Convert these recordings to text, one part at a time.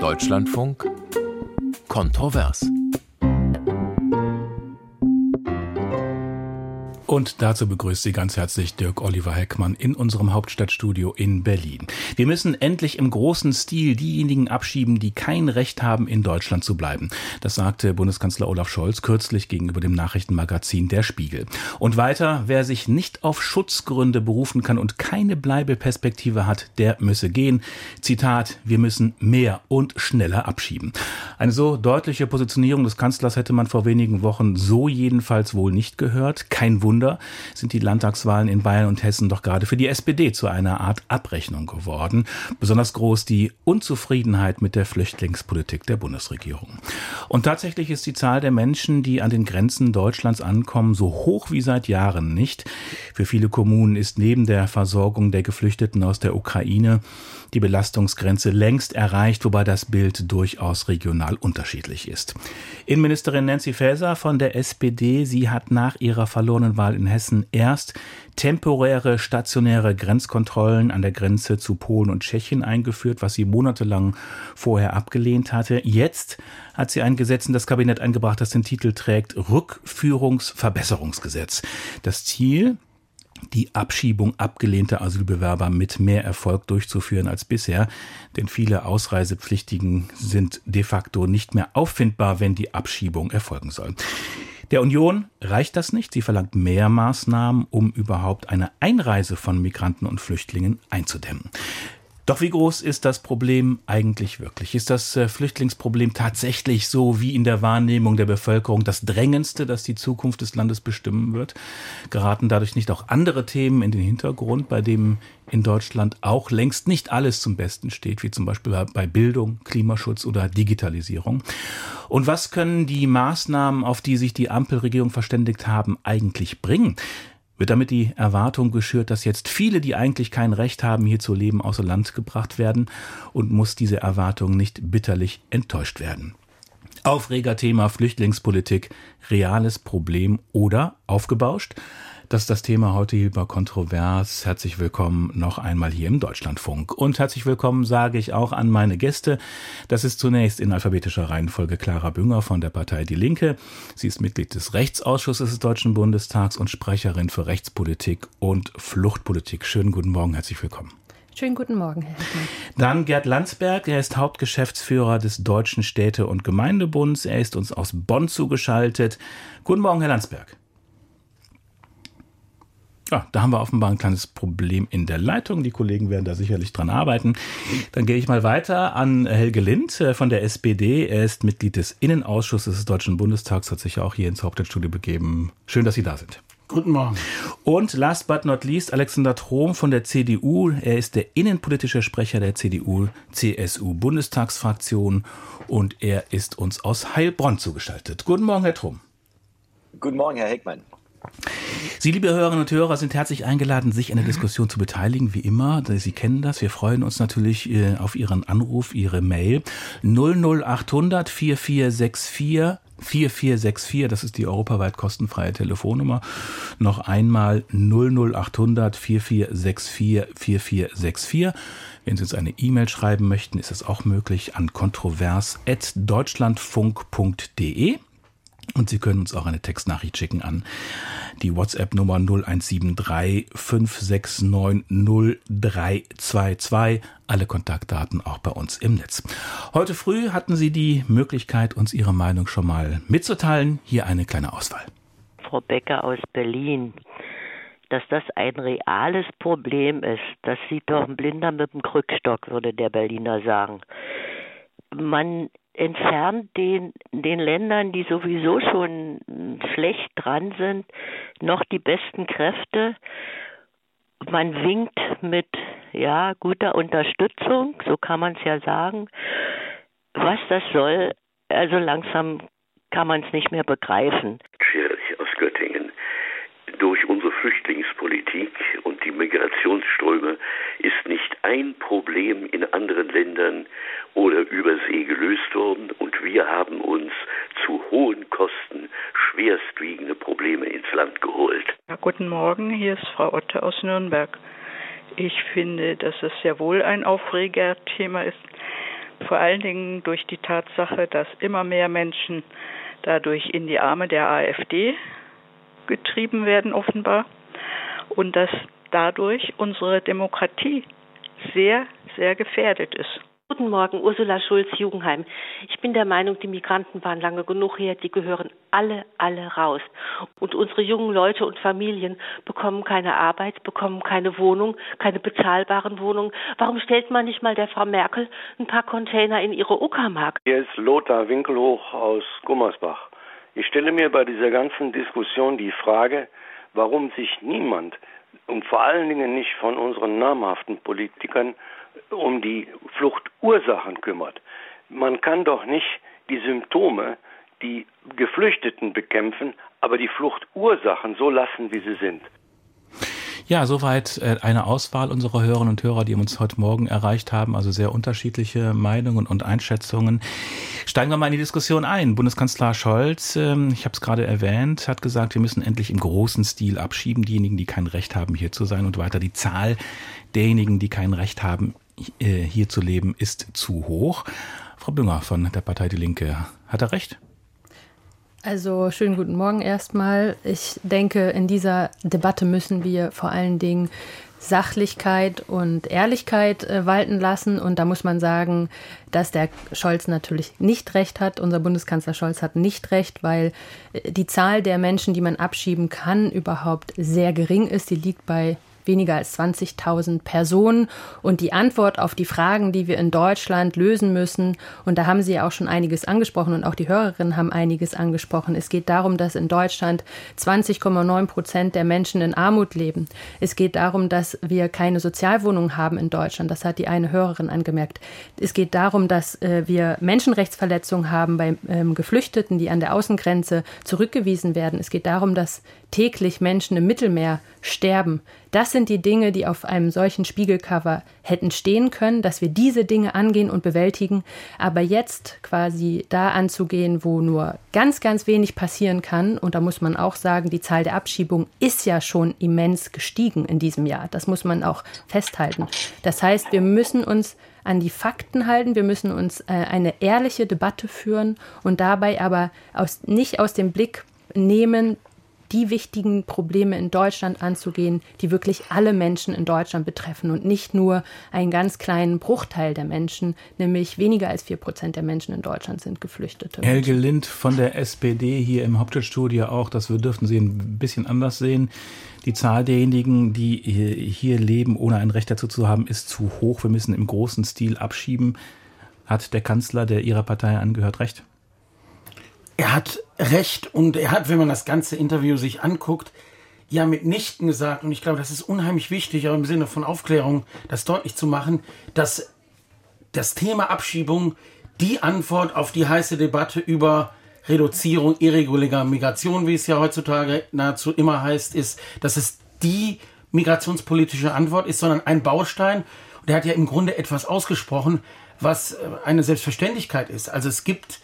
Deutschlandfunk Kontrovers. Und dazu begrüßt Sie ganz herzlich Dirk Oliver Heckmann in unserem Hauptstadtstudio in Berlin. Wir müssen endlich im großen Stil diejenigen abschieben, die kein Recht haben, in Deutschland zu bleiben. Das sagte Bundeskanzler Olaf Scholz kürzlich gegenüber dem Nachrichtenmagazin Der Spiegel. Und weiter, wer sich nicht auf Schutzgründe berufen kann und keine Bleibeperspektive hat, der müsse gehen. Zitat, wir müssen mehr und schneller abschieben. Eine so deutliche Positionierung des Kanzlers hätte man vor wenigen Wochen so jedenfalls wohl nicht gehört. Kein Wunder, Wunder sind die Landtagswahlen in Bayern und Hessen doch gerade für die SPD zu einer Art Abrechnung geworden. Besonders groß die Unzufriedenheit mit der Flüchtlingspolitik der Bundesregierung. Und tatsächlich ist die Zahl der Menschen, die an den Grenzen Deutschlands ankommen, so hoch wie seit Jahren nicht. Für viele Kommunen ist neben der Versorgung der Geflüchteten aus der Ukraine die Belastungsgrenze längst erreicht, wobei das Bild durchaus regional unterschiedlich ist. Innenministerin Nancy Faeser von der SPD, sie hat nach ihrer verlorenen Wahl in Hessen erst temporäre stationäre Grenzkontrollen an der Grenze zu Polen und Tschechien eingeführt, was sie monatelang vorher abgelehnt hatte. Jetzt hat sie ein Gesetz in das Kabinett eingebracht, das den Titel trägt Rückführungsverbesserungsgesetz. Das Ziel, die Abschiebung abgelehnter Asylbewerber mit mehr Erfolg durchzuführen als bisher, denn viele Ausreisepflichtigen sind de facto nicht mehr auffindbar, wenn die Abschiebung erfolgen soll. Der Union reicht das nicht. Sie verlangt mehr Maßnahmen, um überhaupt eine Einreise von Migranten und Flüchtlingen einzudämmen. Doch wie groß ist das Problem eigentlich wirklich? Ist das äh, Flüchtlingsproblem tatsächlich so wie in der Wahrnehmung der Bevölkerung das drängendste, das die Zukunft des Landes bestimmen wird? Geraten dadurch nicht auch andere Themen in den Hintergrund, bei denen in Deutschland auch längst nicht alles zum Besten steht, wie zum Beispiel bei Bildung, Klimaschutz oder Digitalisierung? Und was können die Maßnahmen, auf die sich die Ampelregierung verständigt haben, eigentlich bringen? Wird damit die Erwartung geschürt, dass jetzt viele, die eigentlich kein Recht haben, hier zu leben, außer Land gebracht werden und muss diese Erwartung nicht bitterlich enttäuscht werden? Aufregerthema Flüchtlingspolitik, reales Problem oder aufgebauscht? Das ist das Thema heute hier bei Kontrovers. Herzlich willkommen noch einmal hier im Deutschlandfunk. Und herzlich willkommen sage ich auch an meine Gäste. Das ist zunächst in alphabetischer Reihenfolge Clara Bünger von der Partei Die Linke. Sie ist Mitglied des Rechtsausschusses des Deutschen Bundestags und Sprecherin für Rechtspolitik und Fluchtpolitik. Schönen guten Morgen, herzlich willkommen. Schönen guten Morgen, Herr Hickmann. Dann Gerd Landsberg, er ist Hauptgeschäftsführer des Deutschen Städte- und Gemeindebunds. Er ist uns aus Bonn zugeschaltet. Guten Morgen, Herr Landsberg. Ja, da haben wir offenbar ein kleines Problem in der Leitung. Die Kollegen werden da sicherlich dran arbeiten. Dann gehe ich mal weiter an Helge Lind äh, von der SPD. Er ist Mitglied des Innenausschusses des Deutschen Bundestags, hat sich ja auch hier ins Hauptstadtstudio begeben. Schön, dass Sie da sind. Guten Morgen. Und last but not least Alexander Trom von der CDU. Er ist der innenpolitische Sprecher der CDU-CSU-Bundestagsfraktion und er ist uns aus Heilbronn zugeschaltet. Guten Morgen, Herr Trom. Guten Morgen, Herr Heckmann. Sie, liebe Hörerinnen und Hörer, sind herzlich eingeladen, sich an der Diskussion zu beteiligen, wie immer. Sie kennen das. Wir freuen uns natürlich äh, auf Ihren Anruf, Ihre Mail 00800 4464 4464, das ist die europaweit kostenfreie Telefonnummer. Noch einmal 00800 4464 4464. Wenn Sie uns eine E-Mail schreiben möchten, ist das auch möglich an kontrovers.deutschlandfunk.de. Und Sie können uns auch eine Textnachricht schicken an die WhatsApp-Nummer 0173 569 0322. Alle Kontaktdaten auch bei uns im Netz. Heute früh hatten Sie die Möglichkeit, uns Ihre Meinung schon mal mitzuteilen. Hier eine kleine Auswahl. Frau Becker aus Berlin. Dass das ein reales Problem ist, das sieht doch ein Blinder mit dem Krückstock, würde der Berliner sagen. Man entfernt den, den Ländern, die sowieso schon schlecht dran sind, noch die besten Kräfte. Man winkt mit ja, guter Unterstützung, so kann man es ja sagen. Was das soll, also langsam kann man es nicht mehr begreifen. Schwierig aus Göttingen. Durch unsere Flüchtlingspolitik und die Migrationsströme ist nicht ein Problem in anderen Ländern oder über See gelöst worden und wir haben uns zu hohen Kosten schwerstwiegende Probleme ins Land geholt. Ja, guten Morgen, hier ist Frau Otte aus Nürnberg. Ich finde, dass es sehr wohl ein Aufregerthema ist. vor allen Dingen durch die Tatsache, dass immer mehr Menschen dadurch in die Arme der AfD getrieben werden, offenbar, und dass dadurch unsere Demokratie sehr, sehr gefährdet ist. Guten Morgen, Ursula Schulz, Jugendheim. Ich bin der Meinung, die Migranten waren lange genug hier, die gehören alle, alle raus. Und unsere jungen Leute und Familien bekommen keine Arbeit, bekommen keine Wohnung, keine bezahlbaren Wohnungen. Warum stellt man nicht mal der Frau Merkel ein paar Container in ihre Uckermark? Hier ist Lothar Winkelhoch aus Gummersbach. Ich stelle mir bei dieser ganzen Diskussion die Frage, warum sich niemand und vor allen Dingen nicht von unseren namhaften Politikern um die Fluchtursachen kümmert. Man kann doch nicht die Symptome, die Geflüchteten bekämpfen, aber die Fluchtursachen so lassen, wie sie sind. Ja, soweit äh, eine Auswahl unserer Hörerinnen und Hörer, die uns heute Morgen erreicht haben. Also sehr unterschiedliche Meinungen und Einschätzungen. Steigen wir mal in die Diskussion ein. Bundeskanzler Scholz, ähm, ich habe es gerade erwähnt, hat gesagt, wir müssen endlich im großen Stil abschieben, diejenigen, die kein Recht haben, hier zu sein und weiter. Die Zahl derjenigen, die kein Recht haben, äh, hier zu leben, ist zu hoch. Frau Bünger von der Partei Die Linke, hat er recht? Also schönen guten Morgen erstmal. Ich denke, in dieser Debatte müssen wir vor allen Dingen Sachlichkeit und Ehrlichkeit äh, walten lassen. Und da muss man sagen, dass der Scholz natürlich nicht recht hat. Unser Bundeskanzler Scholz hat nicht recht, weil äh, die Zahl der Menschen, die man abschieben kann, überhaupt sehr gering ist. Die liegt bei weniger als 20.000 Personen. Und die Antwort auf die Fragen, die wir in Deutschland lösen müssen, und da haben Sie ja auch schon einiges angesprochen und auch die Hörerinnen haben einiges angesprochen. Es geht darum, dass in Deutschland 20,9 Prozent der Menschen in Armut leben. Es geht darum, dass wir keine Sozialwohnungen haben in Deutschland. Das hat die eine Hörerin angemerkt. Es geht darum, dass äh, wir Menschenrechtsverletzungen haben bei ähm, Geflüchteten, die an der Außengrenze zurückgewiesen werden. Es geht darum, dass täglich Menschen im Mittelmeer sterben. Das sind die Dinge, die auf einem solchen Spiegelcover hätten stehen können, dass wir diese Dinge angehen und bewältigen. Aber jetzt quasi da anzugehen, wo nur ganz, ganz wenig passieren kann, und da muss man auch sagen, die Zahl der Abschiebungen ist ja schon immens gestiegen in diesem Jahr. Das muss man auch festhalten. Das heißt, wir müssen uns an die Fakten halten, wir müssen uns äh, eine ehrliche Debatte führen und dabei aber aus, nicht aus dem Blick nehmen, die wichtigen Probleme in Deutschland anzugehen, die wirklich alle Menschen in Deutschland betreffen und nicht nur einen ganz kleinen Bruchteil der Menschen, nämlich weniger als vier Prozent der Menschen in Deutschland sind Geflüchtete. Helge Lind von der SPD hier im Hauptstadtstudio auch, das wir dürften Sie ein bisschen anders sehen. Die Zahl derjenigen, die hier leben, ohne ein Recht dazu zu haben, ist zu hoch. Wir müssen im großen Stil abschieben. Hat der Kanzler, der Ihrer Partei angehört, recht? er hat recht und er hat, wenn man das ganze Interview sich anguckt, ja mitnichten gesagt, und ich glaube, das ist unheimlich wichtig, auch im Sinne von Aufklärung, das deutlich zu machen, dass das Thema Abschiebung die Antwort auf die heiße Debatte über Reduzierung irregulärer Migration, wie es ja heutzutage nahezu immer heißt, ist, dass es die migrationspolitische Antwort ist, sondern ein Baustein. Und er hat ja im Grunde etwas ausgesprochen, was äh, eine Selbstverständlichkeit ist. Also es gibt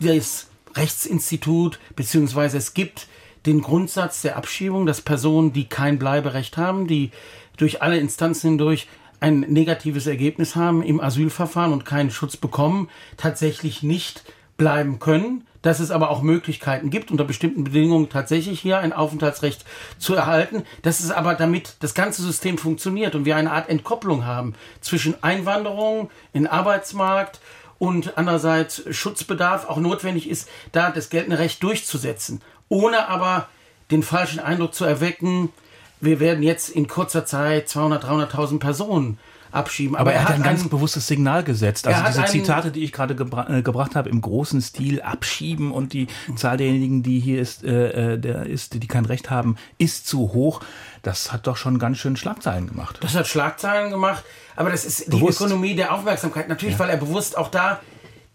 das Rechtsinstitut, beziehungsweise es gibt den Grundsatz der Abschiebung, dass Personen, die kein Bleiberecht haben, die durch alle Instanzen hindurch ein negatives Ergebnis haben im Asylverfahren und keinen Schutz bekommen, tatsächlich nicht bleiben können, dass es aber auch Möglichkeiten gibt, unter bestimmten Bedingungen tatsächlich hier ein Aufenthaltsrecht zu erhalten, dass es aber damit das ganze System funktioniert und wir eine Art Entkopplung haben zwischen Einwanderung in Arbeitsmarkt und andererseits Schutzbedarf auch notwendig ist, da das geltende Recht durchzusetzen, ohne aber den falschen Eindruck zu erwecken, wir werden jetzt in kurzer Zeit 200, 300.000 Personen abschieben. Aber, Aber er, hat ein ganz bewusstes Signal gesetzt. Also diese Zitate, die ich gerade gebra äh, gebracht habe, im großen Stil abschieben und die Zahl derjenigen, die hier ist, äh, äh, der ist, die kein Recht haben, ist zu hoch. Das hat doch schon ganz schön Schlagzeilen gemacht. Das hat Schlagzeilen gemacht. Aber das ist bewusst. die Ökonomie der Aufmerksamkeit. Natürlich, ja. weil er bewusst auch da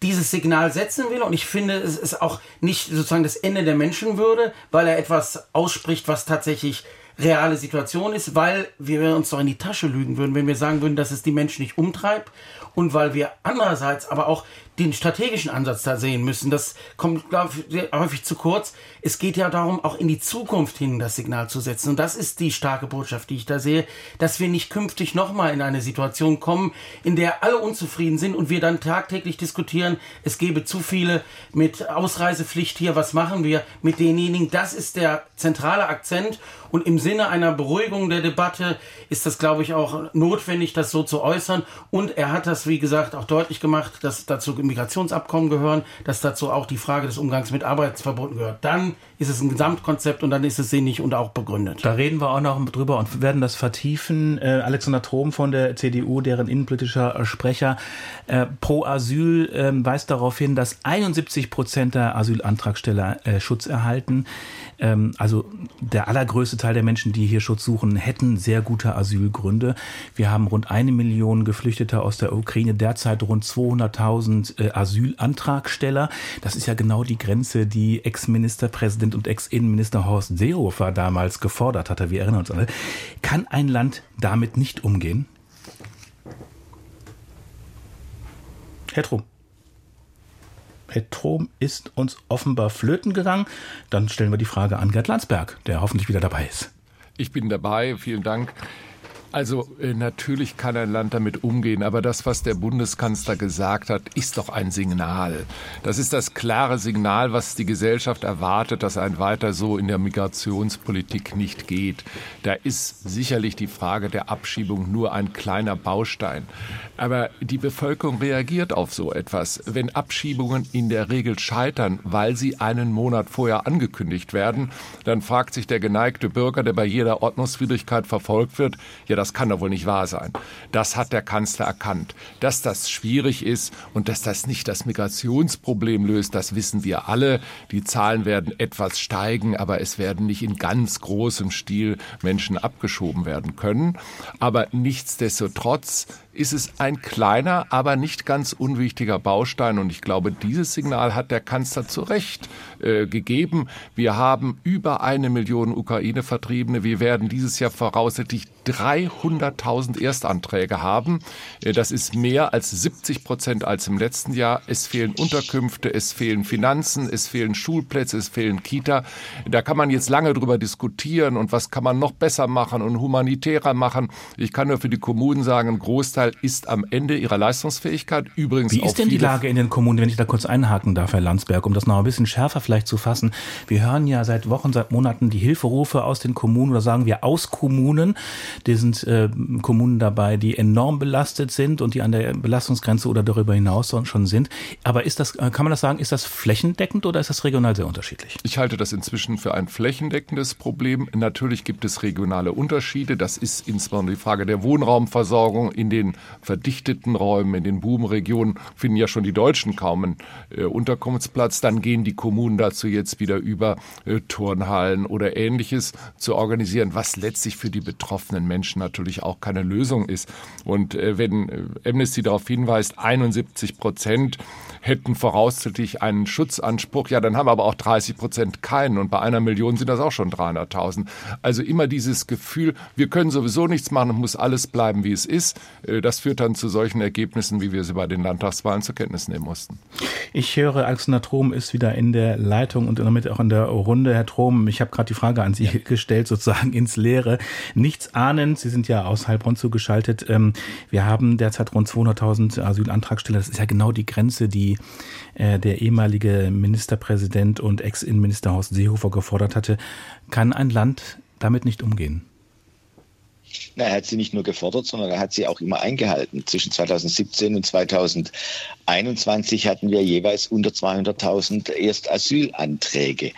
dieses Signal setzen will. Und ich finde, es ist auch nicht sozusagen das Ende der Menschenwürde, weil er etwas ausspricht, was tatsächlich reale Situation ist, weil wir uns doch in die Tasche lügen würden, wenn wir sagen würden, dass es die Menschen nicht umtreibt und weil wir andererseits aber auch den strategischen Ansatz da sehen müssen. Das kommt, glaube ich, häufig zu kurz. Es geht ja darum, auch in die Zukunft hin das Signal zu setzen. Und das ist die starke Botschaft, die ich da sehe, dass wir nicht künftig nochmal in eine Situation kommen, in der alle unzufrieden sind und wir dann tagtäglich diskutieren, es gebe zu viele mit Ausreisepflicht hier, was machen wir mit denjenigen? Das ist der zentrale Akzent. Und im Sinne einer Beruhigung der Debatte ist das, glaube ich, auch notwendig, das so zu äußern. Und er hat das, wie gesagt, auch deutlich gemacht, dass dazu Migrationsabkommen gehören, dass dazu auch die Frage des Umgangs mit Arbeitsverboten gehört. Dann ist es ein Gesamtkonzept und dann ist es sinnig und auch begründet. Da reden wir auch noch drüber und werden das vertiefen. Äh, Alexander Trom von der CDU, deren innenpolitischer Sprecher äh, pro Asyl äh, weist darauf hin, dass 71 Prozent der Asylantragsteller äh, Schutz erhalten. Ähm, also der allergrößte Teil der Menschen, die hier Schutz suchen, hätten sehr gute Asylgründe. Wir haben rund eine Million Geflüchtete aus der Ukraine, derzeit rund 200.000 äh, Asylantragsteller. Das ist ja genau die Grenze, die Ex-Ministerpräsident und Ex-Innenminister Horst Seehofer damals gefordert hatte. Wir erinnern uns alle. Kann ein Land damit nicht umgehen? Herr Trum. Herr Trom ist uns offenbar flöten gegangen. Dann stellen wir die Frage an Gerd Landsberg, der hoffentlich wieder dabei ist. Ich bin dabei, vielen Dank. Also äh, natürlich kann ein Land damit umgehen, aber das, was der Bundeskanzler gesagt hat, ist doch ein Signal. Das ist das klare Signal, was die Gesellschaft erwartet, dass ein weiter so in der Migrationspolitik nicht geht. Da ist sicherlich die Frage der Abschiebung nur ein kleiner Baustein. Aber die Bevölkerung reagiert auf so etwas. Wenn Abschiebungen in der Regel scheitern, weil sie einen Monat vorher angekündigt werden, dann fragt sich der geneigte Bürger, der bei jeder Ordnungswidrigkeit verfolgt wird, ja, das kann doch wohl nicht wahr sein. Das hat der Kanzler erkannt. Dass das schwierig ist und dass das nicht das Migrationsproblem löst, das wissen wir alle. Die Zahlen werden etwas steigen, aber es werden nicht in ganz großem Stil Menschen abgeschoben werden können. Aber nichtsdestotrotz ist es ein kleiner, aber nicht ganz unwichtiger Baustein. Und ich glaube, dieses Signal hat der Kanzler zu Recht äh, gegeben. Wir haben über eine Million Ukraine-Vertriebene. Wir werden dieses Jahr voraussichtlich 300.000 Erstanträge haben. Äh, das ist mehr als 70 Prozent als im letzten Jahr. Es fehlen Unterkünfte, es fehlen Finanzen, es fehlen Schulplätze, es fehlen Kita. Da kann man jetzt lange drüber diskutieren und was kann man noch besser machen und humanitärer machen. Ich kann nur für die Kommunen sagen, ein Großteil ist am Ende ihrer Leistungsfähigkeit. Übrigens Wie ist denn die Lage in den Kommunen, wenn ich da kurz einhaken darf, Herr Landsberg, um das noch ein bisschen schärfer vielleicht zu fassen? Wir hören ja seit Wochen, seit Monaten die Hilferufe aus den Kommunen oder sagen wir aus Kommunen. Die sind äh, Kommunen dabei, die enorm belastet sind und die an der Belastungsgrenze oder darüber hinaus schon sind. Aber ist das, äh, kann man das sagen, ist das flächendeckend oder ist das regional sehr unterschiedlich? Ich halte das inzwischen für ein flächendeckendes Problem. Natürlich gibt es regionale Unterschiede. Das ist insbesondere die Frage der Wohnraumversorgung. In den verdichteten Räumen, in den Boomregionen finden ja schon die Deutschen kaum einen äh, Unterkunftsplatz. Dann gehen die Kommunen dazu jetzt wieder über, äh, Turnhallen oder ähnliches zu organisieren, was letztlich für die betroffenen Menschen natürlich auch keine Lösung ist. Und äh, wenn äh, Amnesty darauf hinweist, 71 Prozent hätten voraussichtlich einen Schutzanspruch, ja, dann haben aber auch 30 Prozent keinen. Und bei einer Million sind das auch schon 300.000. Also immer dieses Gefühl, wir können sowieso nichts machen, muss alles bleiben, wie es ist. Äh, das führt dann zu solchen Ergebnissen, wie wir sie bei den Landtagswahlen zur Kenntnis nehmen mussten. Ich höre, Alexander Trom ist wieder in der Leitung und damit auch in der Runde. Herr Trom, ich habe gerade die Frage an Sie ja. gestellt, sozusagen ins Leere. Nichts ahnend, Sie sind ja aus Heilbronn zugeschaltet. Ähm, wir haben derzeit rund 200.000 Asylantragsteller. Das ist ja genau die Grenze, die äh, der ehemalige Ministerpräsident und Ex-Innenminister Horst Seehofer gefordert hatte, kann ein Land damit nicht umgehen? Na, er hat sie nicht nur gefordert, sondern er hat sie auch immer eingehalten. Zwischen 2017 und 2021 hatten wir jeweils unter 200.000 Erstasylanträge.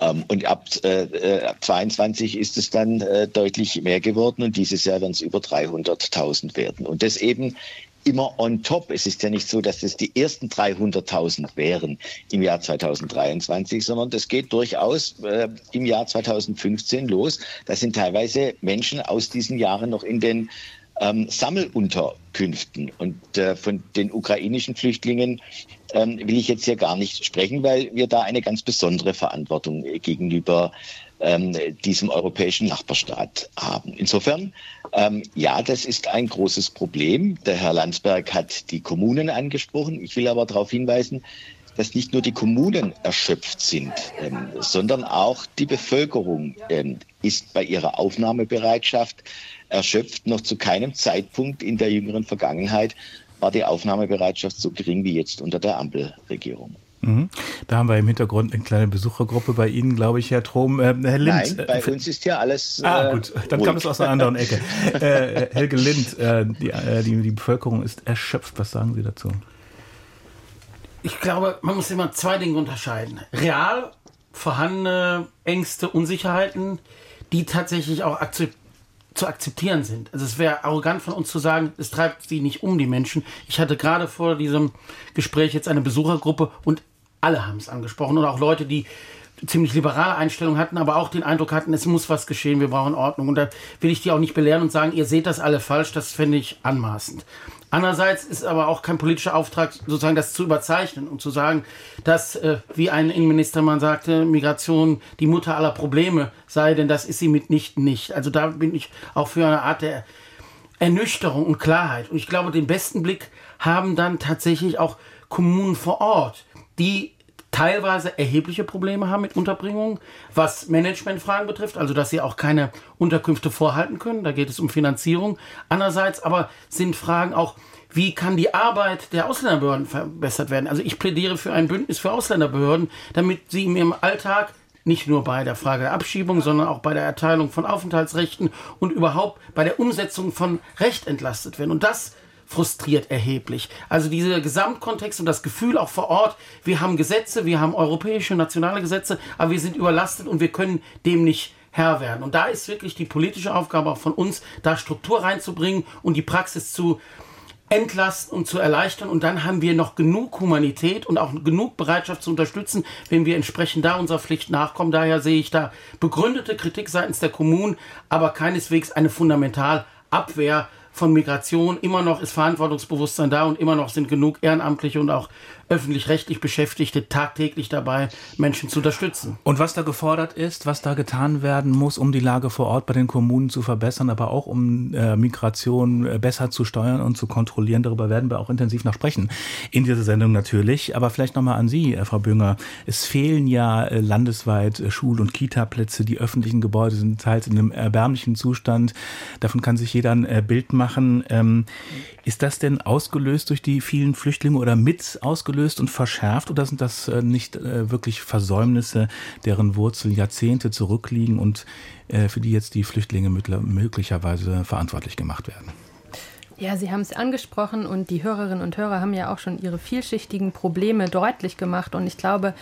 Ähm, und ab äh, 22 ist es dann äh, deutlich mehr geworden und dieses Jahr werden es über 300.000 werden. Und das eben immer on top. Es ist ja nicht so, dass es die ersten 300.000 wären im Jahr 2023, sondern das geht durchaus äh, im Jahr 2015 los. Da sind teilweise Menschen aus diesen Jahren noch in den ähm, Sammelunterkünften. Und äh, von den ukrainischen Flüchtlingen ähm, will ich jetzt hier gar nicht sprechen, weil wir da eine ganz besondere Verantwortung äh, gegenüber ähm, diesem europäischen Nachbarstaat haben. Insofern, ähm, ja, das ist ein großes Problem. Der Herr Landsberg hat die Kommunen angesprochen. Ich will aber darauf hinweisen, dass nicht nur die Kommunen erschöpft sind, ähm, sondern auch die Bevölkerung ähm, ist bei ihrer Aufnahmebereitschaft erschöpft. Noch zu keinem Zeitpunkt in der jüngeren Vergangenheit war die Aufnahmebereitschaft so gering wie jetzt unter der Ampelregierung. Mhm. Da haben wir im Hintergrund eine kleine Besuchergruppe bei Ihnen, glaube ich, Herr Trom. Äh, Herr Lind. Nein, bei äh, uns ist ja alles. Ah, gut, dann kam es aus einer anderen Ecke. äh, Helge Lind, äh, die, äh, die, die Bevölkerung ist erschöpft. Was sagen Sie dazu? Ich glaube, man muss immer zwei Dinge unterscheiden. Real vorhandene Ängste, Unsicherheiten, die tatsächlich auch akzept zu akzeptieren sind. Also es wäre arrogant von uns zu sagen, es treibt sie nicht um, die Menschen. Ich hatte gerade vor diesem Gespräch jetzt eine Besuchergruppe und alle haben es angesprochen und auch Leute, die ziemlich liberale Einstellung hatten, aber auch den Eindruck hatten, es muss was geschehen, wir brauchen Ordnung. Und da will ich die auch nicht belehren und sagen, ihr seht das alle falsch, das fände ich anmaßend. Andererseits ist aber auch kein politischer Auftrag, sozusagen das zu überzeichnen und zu sagen, dass, äh, wie ein Innenminister mal sagte, Migration die Mutter aller Probleme sei, denn das ist sie mitnichten nicht. Also da bin ich auch für eine Art der Ernüchterung und Klarheit. Und ich glaube, den besten Blick haben dann tatsächlich auch Kommunen vor Ort, die teilweise erhebliche Probleme haben mit Unterbringung, was Managementfragen betrifft, also dass sie auch keine Unterkünfte vorhalten können, da geht es um Finanzierung. Andererseits aber sind Fragen auch, wie kann die Arbeit der Ausländerbehörden verbessert werden? Also ich plädiere für ein Bündnis für Ausländerbehörden, damit sie in ihrem Alltag nicht nur bei der Frage der Abschiebung, sondern auch bei der Erteilung von Aufenthaltsrechten und überhaupt bei der Umsetzung von Recht entlastet werden. Und das frustriert erheblich. Also dieser Gesamtkontext und das Gefühl auch vor Ort, wir haben Gesetze, wir haben europäische, nationale Gesetze, aber wir sind überlastet und wir können dem nicht Herr werden. Und da ist wirklich die politische Aufgabe auch von uns, da Struktur reinzubringen und die Praxis zu entlasten und zu erleichtern. Und dann haben wir noch genug Humanität und auch genug Bereitschaft zu unterstützen, wenn wir entsprechend da unserer Pflicht nachkommen. Daher sehe ich da begründete Kritik seitens der Kommunen, aber keineswegs eine Fundamentalabwehr von Migration. Immer noch ist Verantwortungsbewusstsein da und immer noch sind genug Ehrenamtliche und auch öffentlich-rechtlich Beschäftigte tagtäglich dabei, Menschen zu unterstützen. Und was da gefordert ist, was da getan werden muss, um die Lage vor Ort bei den Kommunen zu verbessern, aber auch um äh, Migration äh, besser zu steuern und zu kontrollieren, darüber werden wir auch intensiv noch sprechen in dieser Sendung natürlich. Aber vielleicht nochmal an Sie, äh, Frau Bünger. Es fehlen ja äh, landesweit äh, Schul- und Kita-Plätze. Die öffentlichen Gebäude sind teils in einem erbärmlichen Zustand. Davon kann sich jeder ein Bild machen. Ähm, ist das denn ausgelöst durch die vielen Flüchtlinge oder mit ausgelöst und verschärft oder sind das äh, nicht äh, wirklich Versäumnisse, deren Wurzeln Jahrzehnte zurückliegen und äh, für die jetzt die Flüchtlinge möglicherweise verantwortlich gemacht werden? Ja, Sie haben es angesprochen und die Hörerinnen und Hörer haben ja auch schon ihre vielschichtigen Probleme deutlich gemacht. Und ich glaube,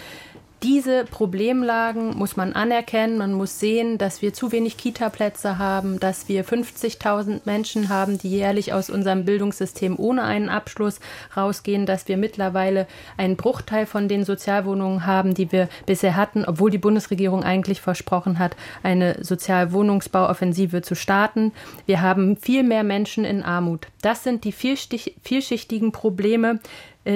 diese Problemlagen muss man anerkennen. Man muss sehen, dass wir zu wenig Kita-Plätze haben, dass wir 50.000 Menschen haben, die jährlich aus unserem Bildungssystem ohne einen Abschluss rausgehen, dass wir mittlerweile einen Bruchteil von den Sozialwohnungen haben, die wir bisher hatten, obwohl die Bundesregierung eigentlich versprochen hat, eine Sozialwohnungsbauoffensive zu starten. Wir haben viel mehr Menschen in Armut. Das sind die vielschichtigen Probleme,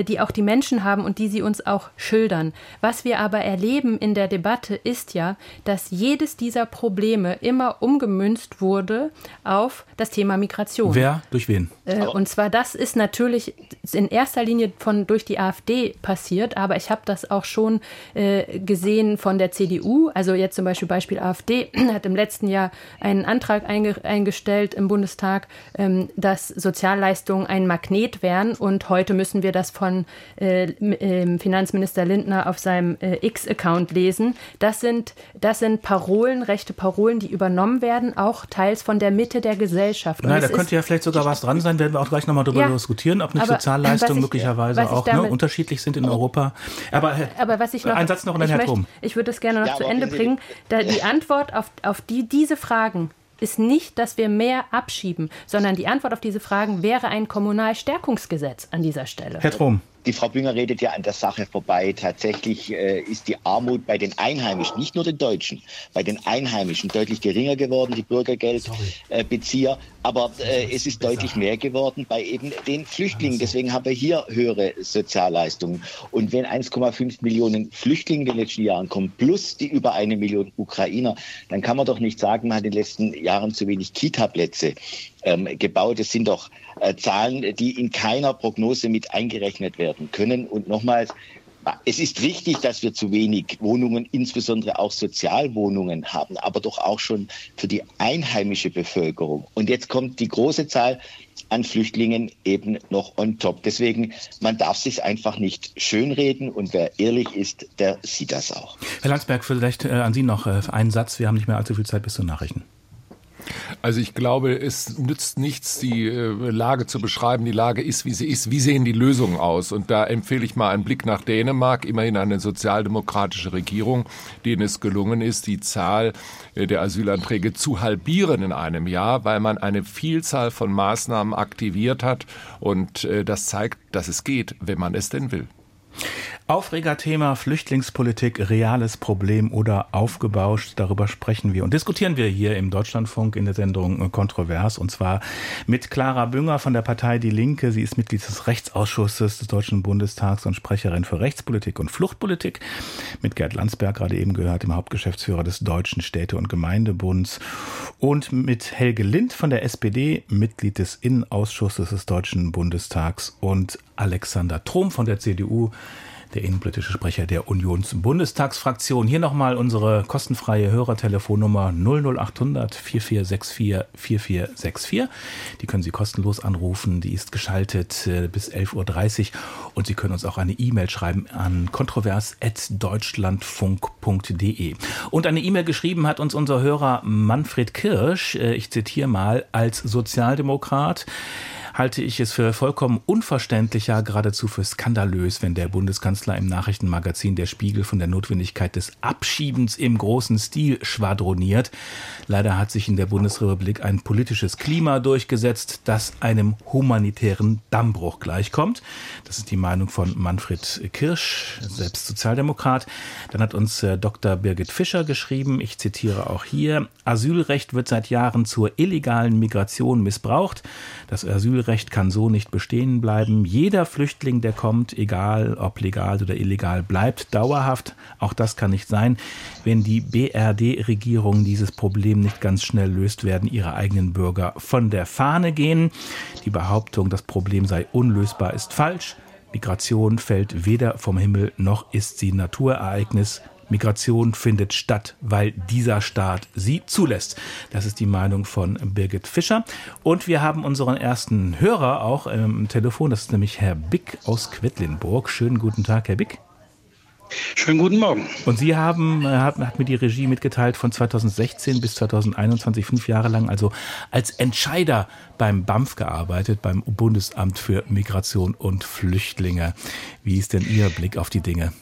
die auch die Menschen haben und die sie uns auch schildern. Was wir aber erleben in der Debatte ist ja, dass jedes dieser Probleme immer umgemünzt wurde auf das Thema Migration. Wer? Durch wen? Äh, und zwar das ist natürlich in erster Linie von durch die AfD passiert, aber ich habe das auch schon äh, gesehen von der CDU. Also jetzt zum Beispiel Beispiel AfD hat im letzten Jahr einen Antrag einge eingestellt im Bundestag, ähm, dass Sozialleistungen ein Magnet wären und heute müssen wir das von äh, äh, Finanzminister Lindner auf seinem äh, X-Account lesen. Das sind, das sind Parolen, rechte Parolen, die übernommen werden, auch teils von der Mitte der Gesellschaft. Nein, da könnte ja vielleicht sogar was dran sein, werden wir auch gleich nochmal darüber ja, diskutieren, ob nicht Sozialleistungen ich, möglicherweise auch ne, damit, ne, unterschiedlich sind in Europa. Aber, aber was ich noch, ein Satz noch und dann Herr Trum. Ich würde es gerne noch ja, zu Ende bringen. Da die Antwort auf, auf die, diese Fragen ist nicht, dass wir mehr abschieben, sondern die Antwort auf diese Fragen wäre ein Kommunalstärkungsgesetz an dieser Stelle. Herr Trom. Die Frau Bünger redet ja an der Sache vorbei. Tatsächlich äh, ist die Armut bei den Einheimischen, nicht nur den Deutschen, bei den Einheimischen deutlich geringer geworden, die Bürgergeldbezieher. Aber äh, es ist deutlich mehr geworden bei eben den Flüchtlingen. Deswegen haben wir hier höhere Sozialleistungen. Und wenn 1,5 Millionen Flüchtlinge in den letzten Jahren kommen, plus die über eine Million Ukrainer, dann kann man doch nicht sagen, man hat in den letzten Jahren zu wenig Kita-Plätze ähm, gebaut. Das sind doch äh, Zahlen, die in keiner Prognose mit eingerechnet werden können. Und nochmals, es ist richtig, dass wir zu wenig Wohnungen, insbesondere auch Sozialwohnungen haben, aber doch auch schon für die einheimische Bevölkerung. Und jetzt kommt die große Zahl an Flüchtlingen eben noch on top. Deswegen, man darf sich einfach nicht schönreden und wer ehrlich ist, der sieht das auch. Herr Landsberg, vielleicht äh, an Sie noch äh, einen Satz. Wir haben nicht mehr allzu viel Zeit bis zu Nachrichten. Also ich glaube, es nützt nichts, die äh, Lage zu beschreiben. Die Lage ist, wie sie ist. Wie sehen die Lösungen aus? Und da empfehle ich mal einen Blick nach Dänemark, immerhin eine sozialdemokratische Regierung, denen es gelungen ist, die Zahl äh, der Asylanträge zu halbieren in einem Jahr, weil man eine Vielzahl von Maßnahmen aktiviert hat. Und äh, das zeigt, dass es geht, wenn man es denn will. Aufregerthema Flüchtlingspolitik, reales Problem oder aufgebauscht. Darüber sprechen wir und diskutieren wir hier im Deutschlandfunk in der Sendung Kontrovers und zwar mit Clara Bünger von der Partei Die Linke. Sie ist Mitglied des Rechtsausschusses des Deutschen Bundestags und Sprecherin für Rechtspolitik und Fluchtpolitik. Mit Gerd Landsberg gerade eben gehört, dem Hauptgeschäftsführer des Deutschen Städte- und Gemeindebunds und mit Helge Lind von der SPD, Mitglied des Innenausschusses des Deutschen Bundestags und Alexander Trom von der CDU, der innenpolitische Sprecher der Unionsbundestagsfraktion. Hier nochmal unsere kostenfreie Hörertelefonnummer 00800 4464 4464. Die können Sie kostenlos anrufen. Die ist geschaltet äh, bis 11.30 Uhr und Sie können uns auch eine E-Mail schreiben an kontrovers.deutschlandfunk.de. Und eine E-Mail geschrieben hat uns unser Hörer Manfred Kirsch. Äh, ich zitiere mal als Sozialdemokrat halte ich es für vollkommen unverständlich, ja geradezu für skandalös, wenn der Bundeskanzler im Nachrichtenmagazin Der Spiegel von der Notwendigkeit des Abschiebens im großen Stil schwadroniert. Leider hat sich in der Bundesrepublik ein politisches Klima durchgesetzt, das einem humanitären Dammbruch gleichkommt. Das ist die Meinung von Manfred Kirsch, selbst Sozialdemokrat. Dann hat uns äh, Dr. Birgit Fischer geschrieben, ich zitiere auch hier, Asylrecht wird seit Jahren zur illegalen Migration missbraucht. Das Asylrecht kann so nicht bestehen bleiben. Jeder Flüchtling, der kommt, egal ob legal oder illegal, bleibt dauerhaft. Auch das kann nicht sein, wenn die BRD-Regierung dieses Problem nicht ganz schnell löst, werden ihre eigenen Bürger von der Fahne gehen. Die Behauptung, das Problem sei unlösbar, ist falsch. Migration fällt weder vom Himmel noch ist sie Naturereignis. Migration findet statt, weil dieser Staat sie zulässt. Das ist die Meinung von Birgit Fischer. Und wir haben unseren ersten Hörer auch im Telefon. Das ist nämlich Herr Bick aus Quedlinburg. Schönen guten Tag, Herr Bick. Schönen guten Morgen. Und Sie haben, äh, hat, hat, mir die Regie mitgeteilt, von 2016 bis 2021, fünf Jahre lang, also als Entscheider beim BAMF gearbeitet, beim Bundesamt für Migration und Flüchtlinge. Wie ist denn Ihr Blick auf die Dinge?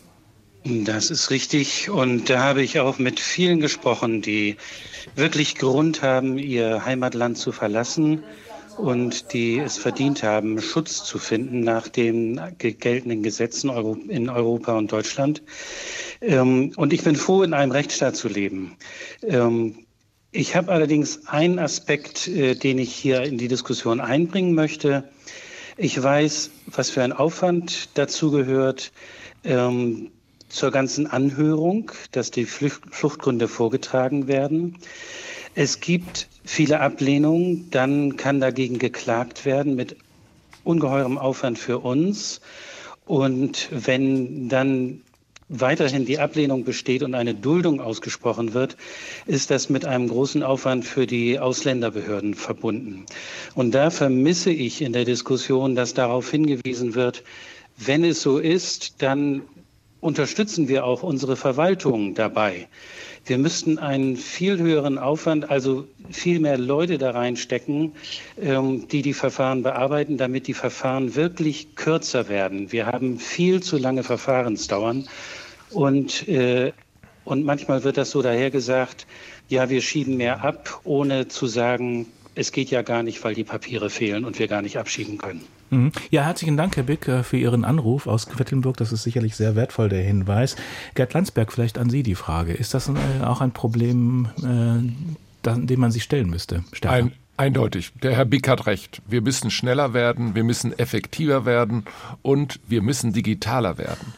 Das ist richtig. Und da habe ich auch mit vielen gesprochen, die wirklich Grund haben, ihr Heimatland zu verlassen und die es verdient haben, Schutz zu finden nach den geltenden Gesetzen in Europa und Deutschland. Ähm, und ich bin froh, in einem Rechtsstaat zu leben. Ähm, ich habe allerdings einen Aspekt, äh, den ich hier in die Diskussion einbringen möchte. Ich weiß, was für ein Aufwand dazu gehört, ähm, zur ganzen Anhörung, dass die Fluchtgründe vorgetragen werden. Es gibt viele Ablehnungen, dann kann dagegen geklagt werden mit ungeheurem Aufwand für uns. Und wenn dann weiterhin die Ablehnung besteht und eine Duldung ausgesprochen wird, ist das mit einem großen Aufwand für die Ausländerbehörden verbunden. Und da vermisse ich in der Diskussion, dass darauf hingewiesen wird, wenn es so ist, dann unterstützen wir auch unsere Verwaltung dabei. Wir müssten einen viel höheren Aufwand, also viel mehr Leute da reinstecken, ähm, die die Verfahren bearbeiten, damit die Verfahren wirklich kürzer werden. Wir haben viel zu lange Verfahrensdauern und, äh, und manchmal wird das so dahergesagt, ja, wir schieben mehr ab, ohne zu sagen, es geht ja gar nicht, weil die Papiere fehlen und wir gar nicht abschieben können. Mhm. Ja, herzlichen Dank, Herr Bick, äh, für Ihren Anruf aus Quedlinburg. Das ist sicherlich sehr wertvoll, der Hinweis. Gerd Landsberg, vielleicht an Sie die Frage. Ist das äh, auch ein Problem, äh, dem man sich stellen müsste? Ein Eindeutig. Der Herr Bick hat recht. Wir müssen schneller werden, wir müssen effektiver werden und wir müssen digitaler werden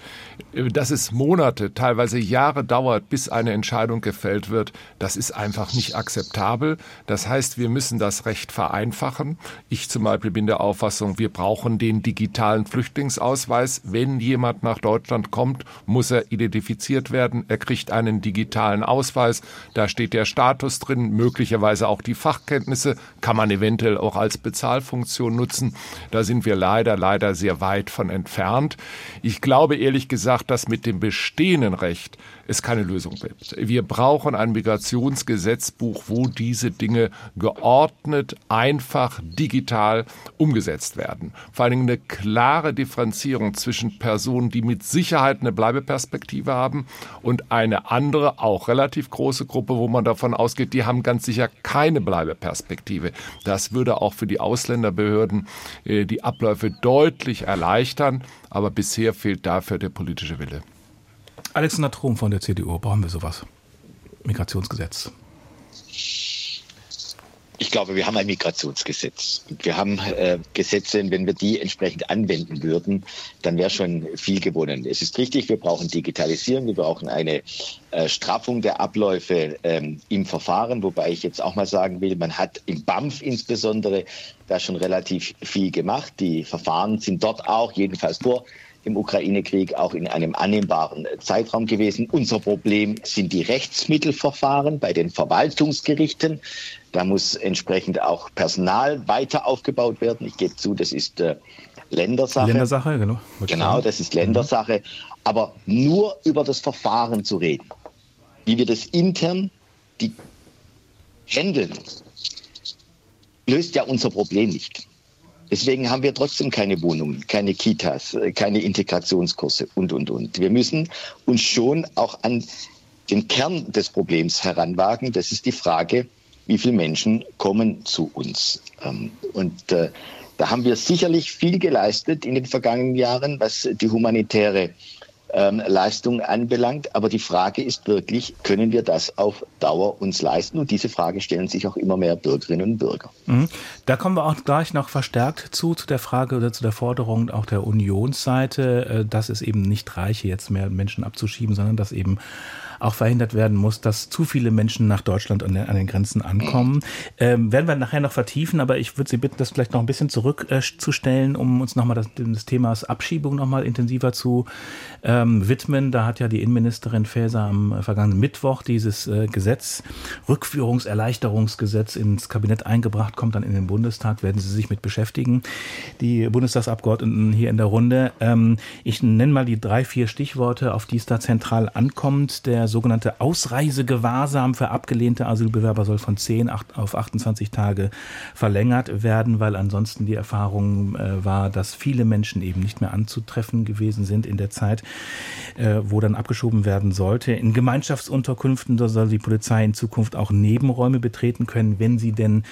dass es Monate, teilweise Jahre dauert, bis eine Entscheidung gefällt wird, das ist einfach nicht akzeptabel. Das heißt, wir müssen das Recht vereinfachen. Ich zum Beispiel bin der Auffassung, wir brauchen den digitalen Flüchtlingsausweis. Wenn jemand nach Deutschland kommt, muss er identifiziert werden. Er kriegt einen digitalen Ausweis. Da steht der Status drin, möglicherweise auch die Fachkenntnisse, kann man eventuell auch als Bezahlfunktion nutzen. Da sind wir leider, leider sehr weit von entfernt. Ich glaube ehrlich gesagt, gesagt, dass mit dem bestehenden Recht es keine Lösung gibt. Wir brauchen ein Migrationsgesetzbuch, wo diese Dinge geordnet, einfach, digital umgesetzt werden. Vor allen Dingen eine klare Differenzierung zwischen Personen, die mit Sicherheit eine Bleibeperspektive haben und eine andere, auch relativ große Gruppe, wo man davon ausgeht, die haben ganz sicher keine Bleibeperspektive. Das würde auch für die Ausländerbehörden äh, die Abläufe deutlich erleichtern. Aber bisher fehlt dafür der politische Wille. Alexander Trom von der CDU, brauchen wir sowas? Migrationsgesetz. Ich glaube, wir haben ein Migrationsgesetz. Wir haben äh, Gesetze, wenn wir die entsprechend anwenden würden, dann wäre schon viel gewonnen. Es ist richtig, wir brauchen Digitalisierung, wir brauchen eine äh, Straffung der Abläufe ähm, im Verfahren, wobei ich jetzt auch mal sagen will, man hat im BAMF insbesondere da schon relativ viel gemacht. Die Verfahren sind dort auch, jedenfalls vor im Ukraine-Krieg auch in einem annehmbaren Zeitraum gewesen. Unser Problem sind die Rechtsmittelverfahren bei den Verwaltungsgerichten. Da muss entsprechend auch Personal weiter aufgebaut werden. Ich gebe zu, das ist äh, Ländersache. Ländersache, genau. Genau, das ist Ländersache. Aber nur über das Verfahren zu reden, wie wir das intern die handeln, löst ja unser Problem nicht. Deswegen haben wir trotzdem keine Wohnungen, keine Kitas, äh, keine Integrationskurse und, und, und. Wir müssen uns schon auch an den Kern des Problems heranwagen. Das ist die Frage, wie viele Menschen kommen zu uns. Ähm, und äh, da haben wir sicherlich viel geleistet in den vergangenen Jahren, was die humanitäre ähm, Leistung anbelangt. Aber die Frage ist wirklich, können wir das auf Dauer uns leisten? Und diese Frage stellen sich auch immer mehr Bürgerinnen und Bürger. Mhm. Da kommen wir auch gleich noch verstärkt zu, zu der Frage oder zu der Forderung auch der Unionsseite, äh, dass es eben nicht reiche, jetzt mehr Menschen abzuschieben, sondern dass eben auch verhindert werden muss, dass zu viele Menschen nach Deutschland an, den, an den Grenzen ankommen. Ähm, werden wir nachher noch vertiefen, aber ich würde Sie bitten, das vielleicht noch ein bisschen zurückzustellen, äh, um uns nochmal das, das Thema Abschiebung nochmal intensiver zu ähm, widmen. Da hat ja die Innenministerin Faeser am vergangenen Mittwoch dieses äh, Gesetz, Rückführungserleichterungsgesetz ins Kabinett eingebracht, kommt dann in den Bundestag, werden Sie sich mit beschäftigen. Die Bundestagsabgeordneten hier in der Runde. Ähm, ich nenne mal die drei, vier Stichworte, auf die es da zentral ankommt. Der sogenannte Ausreisegewahrsam für abgelehnte Asylbewerber soll von 10 auf 28 Tage verlängert werden, weil ansonsten die Erfahrung äh, war, dass viele Menschen eben nicht mehr anzutreffen gewesen sind in der Zeit, äh, wo dann abgeschoben werden sollte. In Gemeinschaftsunterkünften soll die Polizei in Zukunft auch Nebenräume betreten können, wenn sie denn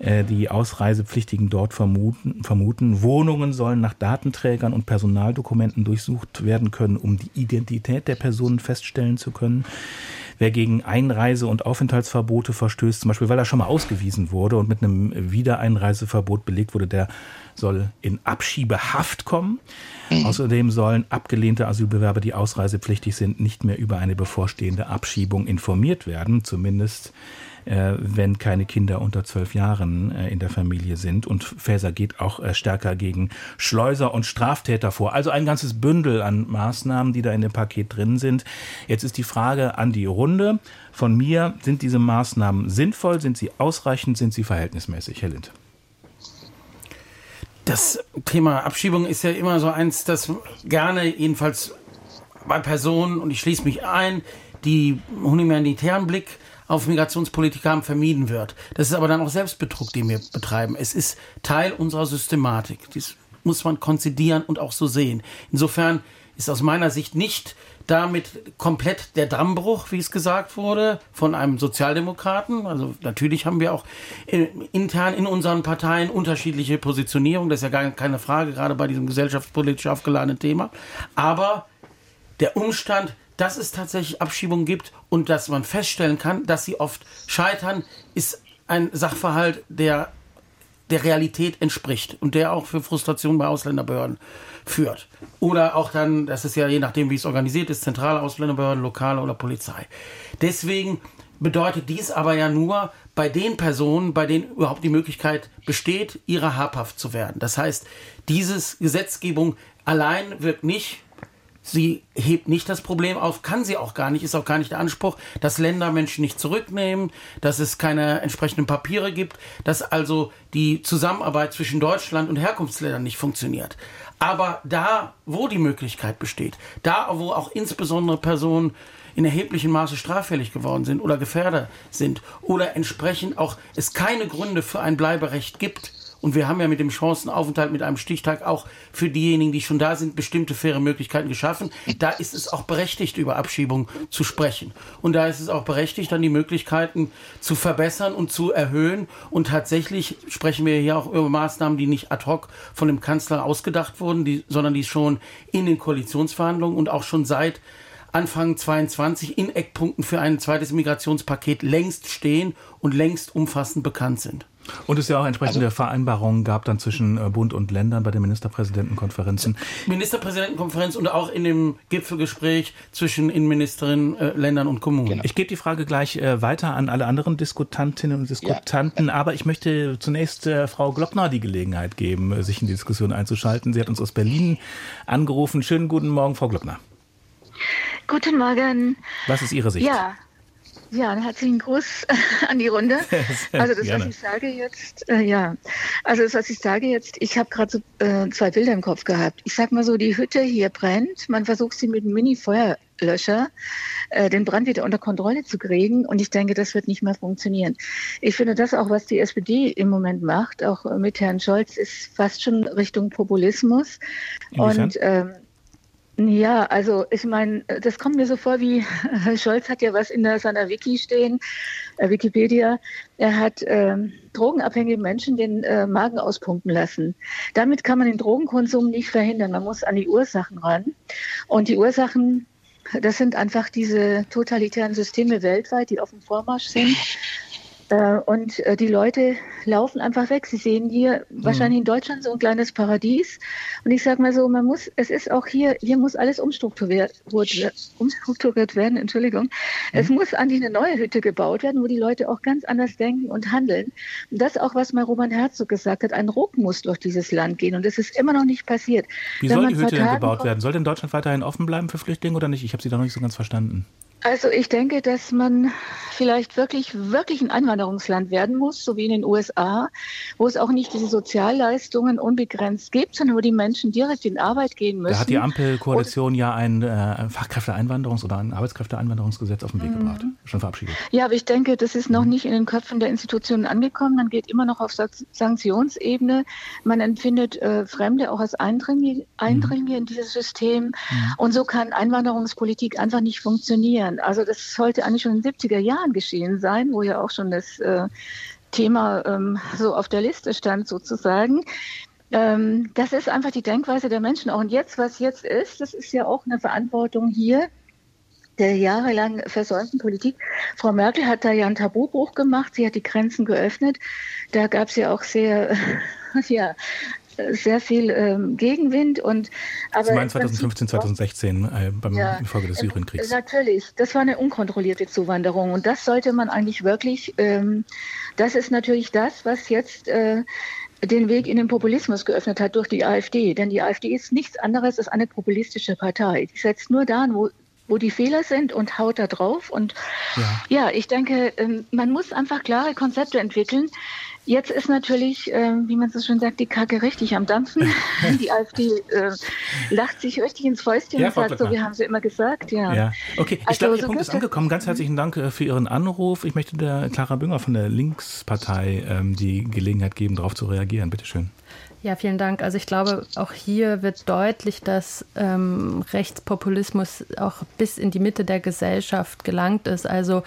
äh, die Ausreisepflichtigen dort vermuten, vermuten. Wohnungen sollen nach Datenträgern und Personaldokumenten durchsucht werden können, um die Identität der Personen feststellen zu können. Wer gegen Einreise- und Aufenthaltsverbote verstößt, zum Beispiel weil er schon mal ausgewiesen wurde und mit einem Wiedereinreiseverbot belegt wurde, der soll in Abschiebehaft kommen. Mhm. Außerdem sollen abgelehnte Asylbewerber, die ausreisepflichtig sind, nicht mehr über eine bevorstehende Abschiebung informiert werden, zumindest wenn keine Kinder unter zwölf Jahren äh, in der Familie sind. Und Faeser geht auch äh, stärker gegen Schleuser und Straftäter vor. Also ein ganzes Bündel an Maßnahmen, die da in dem Paket drin sind. Jetzt ist die Frage an die Runde von mir, sind diese Maßnahmen sinnvoll, sind sie ausreichend, sind sie verhältnismäßig, Herr Lind? Das Thema Abschiebung ist ja immer so eins, das gerne jedenfalls bei Personen, und ich schließe mich ein, die humanitären Blick auf Migrationspolitik haben, vermieden wird. Das ist aber dann auch Selbstbetrug, den wir betreiben. Es ist Teil unserer Systematik. Das muss man konzidieren und auch so sehen. Insofern ist aus meiner Sicht nicht damit komplett der Dammbruch, wie es gesagt wurde, von einem Sozialdemokraten. Also natürlich haben wir auch intern in unseren Parteien unterschiedliche Positionierungen. Das ist ja gar keine Frage, gerade bei diesem gesellschaftspolitisch aufgeladenen Thema. Aber der Umstand, dass es tatsächlich Abschiebungen gibt und dass man feststellen kann, dass sie oft scheitern, ist ein Sachverhalt, der der Realität entspricht und der auch für Frustration bei Ausländerbehörden führt. Oder auch dann, das ist ja je nachdem, wie es organisiert ist, zentrale Ausländerbehörden, lokale oder Polizei. Deswegen bedeutet dies aber ja nur bei den Personen, bei denen überhaupt die Möglichkeit besteht, ihrer habhaft zu werden. Das heißt, diese Gesetzgebung allein wirkt nicht Sie hebt nicht das Problem auf, kann sie auch gar nicht, ist auch gar nicht der Anspruch, dass Länder Menschen nicht zurücknehmen, dass es keine entsprechenden Papiere gibt, dass also die Zusammenarbeit zwischen Deutschland und Herkunftsländern nicht funktioniert. Aber da, wo die Möglichkeit besteht, da, wo auch insbesondere Personen in erheblichem Maße straffällig geworden sind oder Gefährder sind oder entsprechend auch es keine Gründe für ein Bleiberecht gibt, und wir haben ja mit dem Chancenaufenthalt, mit einem Stichtag auch für diejenigen, die schon da sind, bestimmte faire Möglichkeiten geschaffen. Da ist es auch berechtigt, über Abschiebung zu sprechen. Und da ist es auch berechtigt, dann die Möglichkeiten zu verbessern und zu erhöhen. Und tatsächlich sprechen wir hier auch über Maßnahmen, die nicht ad hoc von dem Kanzler ausgedacht wurden, die, sondern die schon in den Koalitionsverhandlungen und auch schon seit Anfang 22 in Eckpunkten für ein zweites Migrationspaket längst stehen und längst umfassend bekannt sind. Und es ja auch entsprechende also, Vereinbarungen gab dann zwischen äh, Bund und Ländern bei den Ministerpräsidentenkonferenzen. Ministerpräsidentenkonferenz und auch in dem Gipfelgespräch zwischen Innenministerinnen, äh, Ländern und Kommunen. Genau. Ich gebe die Frage gleich äh, weiter an alle anderen Diskutantinnen und Diskutanten, ja. aber ich möchte zunächst äh, Frau Glockner die Gelegenheit geben, äh, sich in die Diskussion einzuschalten. Sie hat uns aus Berlin angerufen. Schönen guten Morgen, Frau Glockner. Guten Morgen. Was ist Ihre Sicht? Ja, ja, einen herzlichen Gruß an die Runde. Also das, was ich sage jetzt, äh, ja, also das, was ich sage jetzt, ich habe gerade so, äh, zwei Bilder im Kopf gehabt. Ich sag mal so, die Hütte hier brennt, man versucht sie mit einem Mini-Feuerlöscher äh, den Brand wieder unter Kontrolle zu kriegen und ich denke, das wird nicht mehr funktionieren. Ich finde das auch, was die SPD im Moment macht, auch mit Herrn Scholz, ist fast schon Richtung Populismus. Inwiefern? Und ähm, ja, also ich meine, das kommt mir so vor, wie Scholz hat ja was in seiner Wiki stehen, äh, Wikipedia. Er hat äh, drogenabhängige Menschen den äh, Magen auspumpen lassen. Damit kann man den Drogenkonsum nicht verhindern. Man muss an die Ursachen ran. Und die Ursachen, das sind einfach diese totalitären Systeme weltweit, die auf dem Vormarsch sind. Äh, und äh, die Leute laufen einfach weg. Sie sehen hier mhm. wahrscheinlich in Deutschland so ein kleines Paradies. Und ich sage mal so, man muss, es ist auch hier, hier muss alles umstrukturiert, umstrukturiert werden, Entschuldigung. Mhm. Es muss eigentlich eine neue Hütte gebaut werden, wo die Leute auch ganz anders denken und handeln. Und das auch, was mal Roman Herzog gesagt hat, ein Ruck muss durch dieses Land gehen. Und das ist immer noch nicht passiert. Wie Wenn soll die Hütte denn gebaut werden? Soll denn Deutschland weiterhin offen bleiben für Flüchtlinge oder nicht? Ich habe Sie da noch nicht so ganz verstanden. Also ich denke, dass man vielleicht wirklich, wirklich ein Einwanderungsland werden muss, so wie in den USA, wo es auch nicht diese Sozialleistungen unbegrenzt gibt, sondern wo die Menschen direkt in Arbeit gehen müssen. Da hat die Ampelkoalition ja ein äh, Fachkräfteeinwanderungs- oder ein Arbeitskräfteeinwanderungsgesetz auf den Weg mhm. gebracht, schon verabschiedet. Ja, aber ich denke, das ist noch mhm. nicht in den Köpfen der Institutionen angekommen. Man geht immer noch auf Sanktionsebene. Man empfindet äh, Fremde auch als Eindringlinge, Eindringlinge mhm. in dieses System. Mhm. Und so kann Einwanderungspolitik einfach nicht funktionieren verändern. Also das sollte eigentlich schon in den 70er Jahren geschehen sein, wo ja auch schon das äh, Thema ähm, so auf der Liste stand sozusagen. Ähm, das ist einfach die Denkweise der Menschen auch. Und jetzt, was jetzt ist, das ist ja auch eine Verantwortung hier der jahrelang versäumten Politik. Frau Merkel hat da ja einen Tabubruch gemacht. Sie hat die Grenzen geöffnet. Da gab es ja auch sehr ja, sehr viel ähm, Gegenwind. Und, aber Sie meinen 2015, 2016 äh, beim ja, Folge des Syrienkriegs? Natürlich, das war eine unkontrollierte Zuwanderung und das sollte man eigentlich wirklich, ähm, das ist natürlich das, was jetzt äh, den Weg in den Populismus geöffnet hat durch die AfD. Denn die AfD ist nichts anderes als eine populistische Partei. Die setzt nur da, wo wo die Fehler sind und haut da drauf. Und ja, ja ich denke, ähm, man muss einfach klare Konzepte entwickeln, Jetzt ist natürlich, äh, wie man so schön sagt, die Kacke richtig am Dampfen. die AfD äh, lacht sich richtig ins Fäustchen ja, und sagt so, wir haben sie immer gesagt. Ja, ja. okay. Ich also, glaube, Ihr so Punkt ist angekommen. Ganz herzlichen Dank äh, für Ihren Anruf. Ich möchte der Clara Bünger von der Linkspartei ähm, die Gelegenheit geben, darauf zu reagieren. Bitte schön. Ja, vielen Dank. Also ich glaube, auch hier wird deutlich, dass ähm, Rechtspopulismus auch bis in die Mitte der Gesellschaft gelangt ist. Also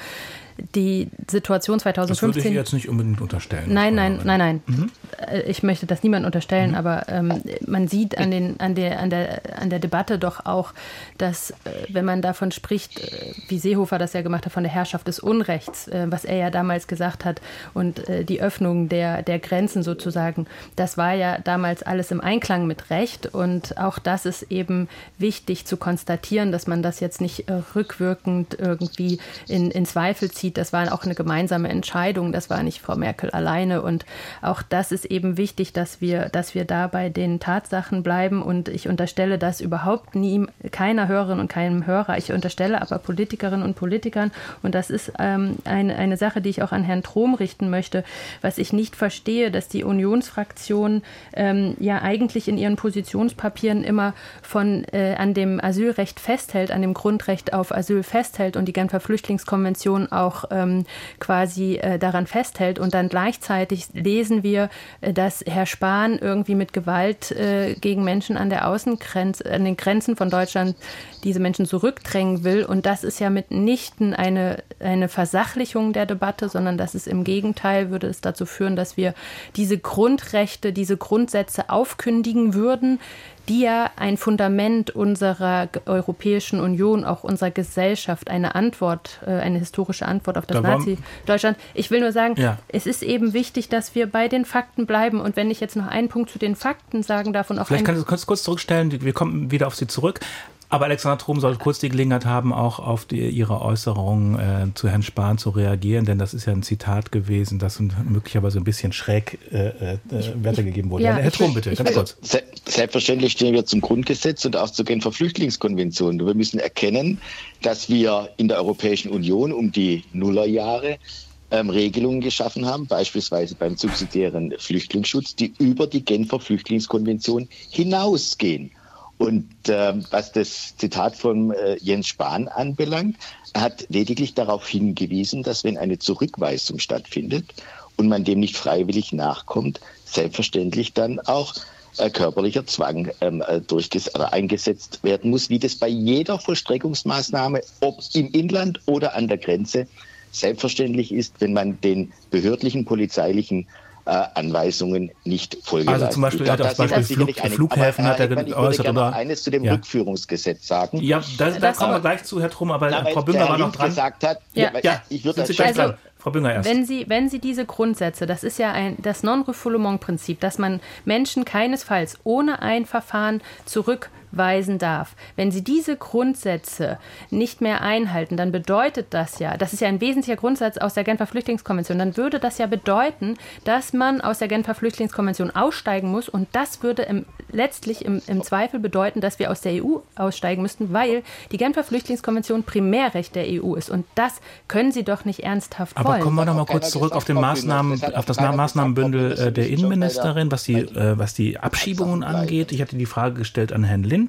die Situation 2015. Das würde ich jetzt nicht unbedingt unterstellen. Nein, nein, nein, nein. Mhm. Äh, ich möchte das niemand unterstellen, mhm. aber ähm, man sieht an, den, an, der, an, der, an der Debatte doch auch, dass, äh, wenn man davon spricht, äh, wie Seehofer das ja gemacht hat, von der Herrschaft des Unrechts, äh, was er ja damals gesagt hat, und äh, die Öffnung der, der Grenzen sozusagen, das war ja damals alles im Einklang mit Recht. Und auch das ist eben wichtig zu konstatieren, dass man das jetzt nicht äh, rückwirkend irgendwie in, in Zweifel zieht. Das war auch eine gemeinsame Entscheidung. Das war nicht Frau Merkel alleine. Und auch das ist eben wichtig, dass wir, dass wir da bei den Tatsachen bleiben. Und ich unterstelle das überhaupt nie keiner Hörerin und keinem Hörer. Ich unterstelle aber Politikerinnen und Politikern, und das ist ähm, eine, eine Sache, die ich auch an Herrn Trom richten möchte, was ich nicht verstehe, dass die Unionsfraktion ähm, ja eigentlich in ihren Positionspapieren immer von äh, an dem Asylrecht festhält, an dem Grundrecht auf Asyl festhält und die Genfer Flüchtlingskonvention auch ähm, quasi äh, daran festhält. Und dann gleichzeitig lesen wir, dass Herr Spahn irgendwie mit Gewalt äh, gegen Menschen an der Außengrenze, an den Grenzen von Deutschland diese Menschen zurückdrängen will. Und das ist ja mitnichten eine, eine Versachlichung der Debatte, sondern das ist im Gegenteil, würde es dazu führen, dass wir diese Grundrechte, diese Grundsätze aufkündigen würden, die ja ein Fundament unserer Europäischen Union, auch unserer Gesellschaft, eine Antwort, äh, eine historische Antwort auf das da Nazi-Deutschland. Ich will nur sagen, ja. es ist eben wichtig, dass wir bei den Fakten bleiben. Und wenn ich jetzt noch einen Punkt zu den Fakten sagen darf und auch Vielleicht kannst du kurz zurückstellen, wir kommen wieder auf Sie zurück. Aber Alexander Trum soll kurz die Gelegenheit haben, auch auf die, Ihre Äußerung äh, zu Herrn Spahn zu reagieren, denn das ist ja ein Zitat gewesen, das möglicherweise ein bisschen schräg äh, äh, weitergegeben wurde. Ja, Herr Trum, bitte, ganz kurz. Selbstverständlich stehen wir zum Grundgesetz und auch zur Genfer Flüchtlingskonvention. Wir müssen erkennen, dass wir in der Europäischen Union um die Nullerjahre ähm, Regelungen geschaffen haben, beispielsweise beim subsidiären Flüchtlingsschutz, die über die Genfer Flüchtlingskonvention hinausgehen. Und äh, was das Zitat von äh, Jens Spahn anbelangt, er hat lediglich darauf hingewiesen, dass wenn eine Zurückweisung stattfindet und man dem nicht freiwillig nachkommt, selbstverständlich dann auch äh, körperlicher Zwang ähm, äh, durchges oder eingesetzt werden muss, wie das bei jeder Vollstreckungsmaßnahme, ob im Inland oder an der Grenze, selbstverständlich ist, wenn man den behördlichen polizeilichen äh, Anweisungen nicht folgen Also zum Beispiel, glaub, das Beispiel Flug, Flughäfen aber, hat er geäußert. Ich oder eines zu dem ja. Rückführungsgesetz sagen. Ja, da, da kommen wir gleich zu, Herr Trum, aber Na, Frau Bünger war noch dran. Gesagt hat, ja, ja, ich würde das also, Frau Bünger erst. Wenn Sie, wenn Sie diese Grundsätze, das ist ja ein, das Non-Refoulement-Prinzip, dass man Menschen keinesfalls ohne ein Verfahren zurückweisen darf. Wenn Sie diese Grundsätze nicht mehr einhalten, dann bedeutet das ja, das ist ja ein wesentlicher Grundsatz aus der Genfer Flüchtlingskonvention, dann würde das ja bedeuten, dass man aus der Genfer Flüchtlingskonvention aussteigen muss und das würde im, letztlich im, im Zweifel bedeuten, dass wir aus der EU aussteigen müssten, weil die Genfer Flüchtlingskonvention Primärrecht der EU ist und das können Sie doch nicht ernsthaft Aber kommen wir noch mal kurz zurück auf, den Maßnahmen, auf das Maßnahmenbündel äh, der Innenministerin, was die, äh, was die Abschiebungen angeht. Ich hatte die Frage gestellt an Herrn Lind.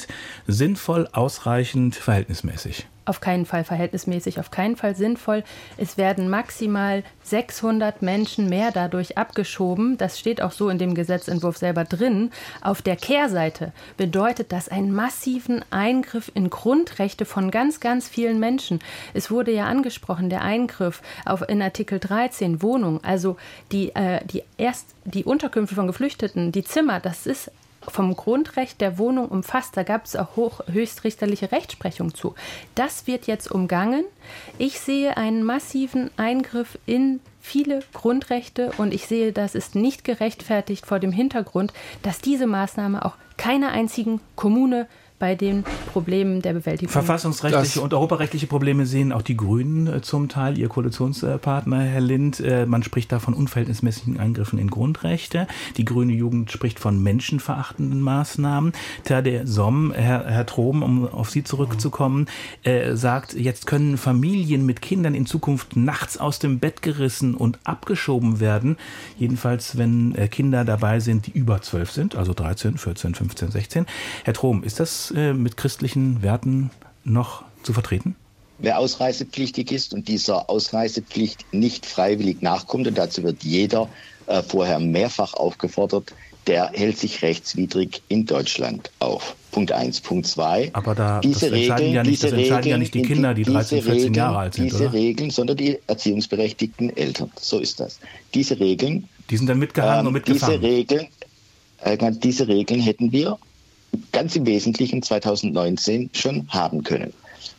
Sinnvoll, ausreichend, verhältnismäßig? auf keinen Fall verhältnismäßig, auf keinen Fall sinnvoll. Es werden maximal 600 Menschen mehr dadurch abgeschoben. Das steht auch so in dem Gesetzentwurf selber drin. Auf der Kehrseite bedeutet das einen massiven Eingriff in Grundrechte von ganz, ganz vielen Menschen. Es wurde ja angesprochen, der Eingriff auf, in Artikel 13 Wohnung, also die, äh, die erst die Unterkünfte von Geflüchteten, die Zimmer, das ist vom Grundrecht der Wohnung umfasst. Da gab es auch hoch, höchstrichterliche Rechtsprechung zu. Das wird jetzt umgangen. Ich sehe einen massiven Eingriff in viele Grundrechte und ich sehe, das ist nicht gerechtfertigt vor dem Hintergrund, dass diese Maßnahme auch keiner einzigen Kommune bei den Problemen der Bewältigung. Verfassungsrechtliche das und europarechtliche Probleme sehen auch die Grünen äh, zum Teil, ihr Koalitionspartner Herr Lind. Äh, man spricht da von unverhältnismäßigen Eingriffen in Grundrechte. Die grüne Jugend spricht von menschenverachtenden Maßnahmen. Tade Somm, Herr, Herr Trom, um auf Sie zurückzukommen, äh, sagt, jetzt können Familien mit Kindern in Zukunft nachts aus dem Bett gerissen und abgeschoben werden. Jedenfalls, wenn Kinder dabei sind, die über zwölf sind, also 13, 14, 15, 16. Herr Trom, ist das äh, mit christlichen Werten noch zu vertreten? Wer ausreisepflichtig ist und dieser Ausreisepflicht nicht freiwillig nachkommt, und dazu wird jeder äh, vorher mehrfach aufgefordert, der hält sich rechtswidrig in Deutschland auf. Punkt 1. Punkt 2. Aber da diese das Regeln, ja nicht, das Regeln, ja nicht die Kinder, die 13, 14 Regeln, Jahre alt sind. Diese oder? Regeln, sondern die erziehungsberechtigten Eltern. So ist das. Diese Regeln. Die sind dann mitgehangen ähm, und mitgefangen. Diese Regeln, äh, diese Regeln hätten wir ganz im Wesentlichen 2019 schon haben können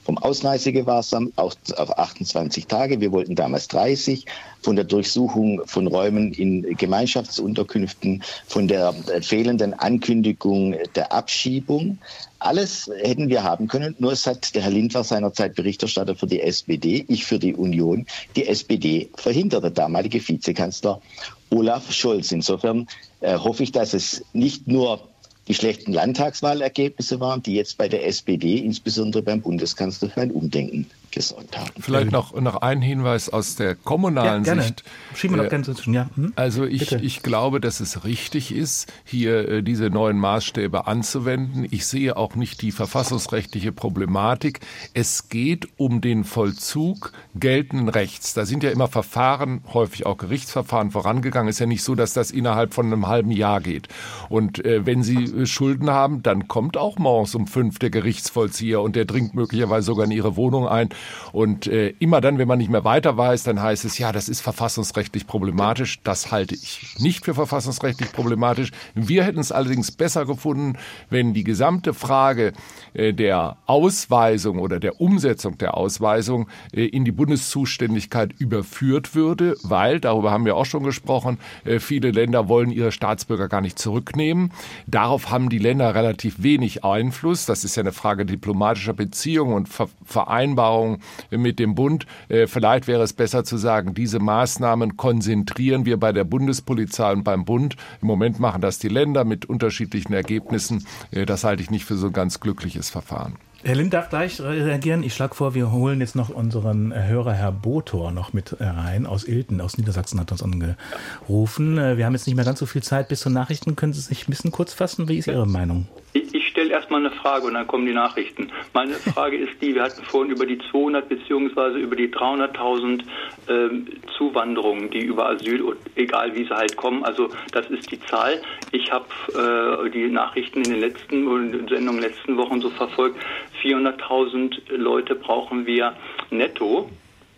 vom Ausreisegewahrsam auf, auf 28 Tage. Wir wollten damals 30. Von der Durchsuchung von Räumen in Gemeinschaftsunterkünften, von der fehlenden Ankündigung der Abschiebung. Alles hätten wir haben können, nur es hat der Herr Lind seinerzeit Berichterstatter für die SPD, ich für die Union. Die SPD verhinderte, damalige Vizekanzler Olaf Scholz. Insofern äh, hoffe ich, dass es nicht nur die schlechten Landtagswahlergebnisse waren, die jetzt bei der SPD, insbesondere beim Bundeskanzler, für ein Umdenken gesorgt haben. Vielleicht noch, noch ein Hinweis aus der kommunalen ja, Sicht. Schieben wir noch gerne zwischen, ja. Hm? Also ich, ich glaube, dass es richtig ist, hier äh, diese neuen Maßstäbe anzuwenden. Ich sehe auch nicht die verfassungsrechtliche Problematik. Es geht um den Vollzug geltenden Rechts. Da sind ja immer Verfahren, häufig auch Gerichtsverfahren vorangegangen. Es ist ja nicht so, dass das innerhalb von einem halben Jahr geht. Und äh, wenn Sie äh, Schulden haben, dann kommt auch morgens um fünf der Gerichtsvollzieher und der dringt möglicherweise sogar in Ihre Wohnung ein und äh, immer dann, wenn man nicht mehr weiter weiß, dann heißt es, ja, das ist verfassungsrechtlich problematisch. Das halte ich nicht für verfassungsrechtlich problematisch. Wir hätten es allerdings besser gefunden, wenn die gesamte Frage äh, der Ausweisung oder der Umsetzung der Ausweisung äh, in die Bundeszuständigkeit überführt würde, weil, darüber haben wir auch schon gesprochen, äh, viele Länder wollen ihre Staatsbürger gar nicht zurücknehmen. Darauf haben die Länder relativ wenig Einfluss. Das ist ja eine Frage diplomatischer Beziehungen und Vereinbarungen Vereinbarung mit dem Bund. Äh, vielleicht wäre es besser zu sagen, diese Maßnahmen konzentrieren wir bei der Bundespolizei und beim Bund. Im Moment machen das die Länder mit unterschiedlichen Ergebnissen. Äh, das halte ich nicht für so ein ganz glückliches Verfahren. Herr Lind darf gleich reagieren. Ich schlage vor, wir holen jetzt noch unseren Hörer Herr Botor noch mit rein aus Ilten, aus Niedersachsen hat uns angerufen. Äh, wir haben jetzt nicht mehr ganz so viel Zeit bis zur Nachrichten. Können Sie sich ein bisschen kurz fassen? Wie ist Ihre Meinung? Ich, ich stelle erstmal eine Frage und dann kommen die Nachrichten. Meine Frage ist die, wir hatten vorhin über die 200 beziehungsweise über die 300.000 ähm, Zuwanderungen, die über Asyl, egal wie sie halt kommen, also das ist die Zahl. Ich habe äh, die Nachrichten in den letzten Sendungen letzten Wochen so verfolgt. 400.000 Leute brauchen wir netto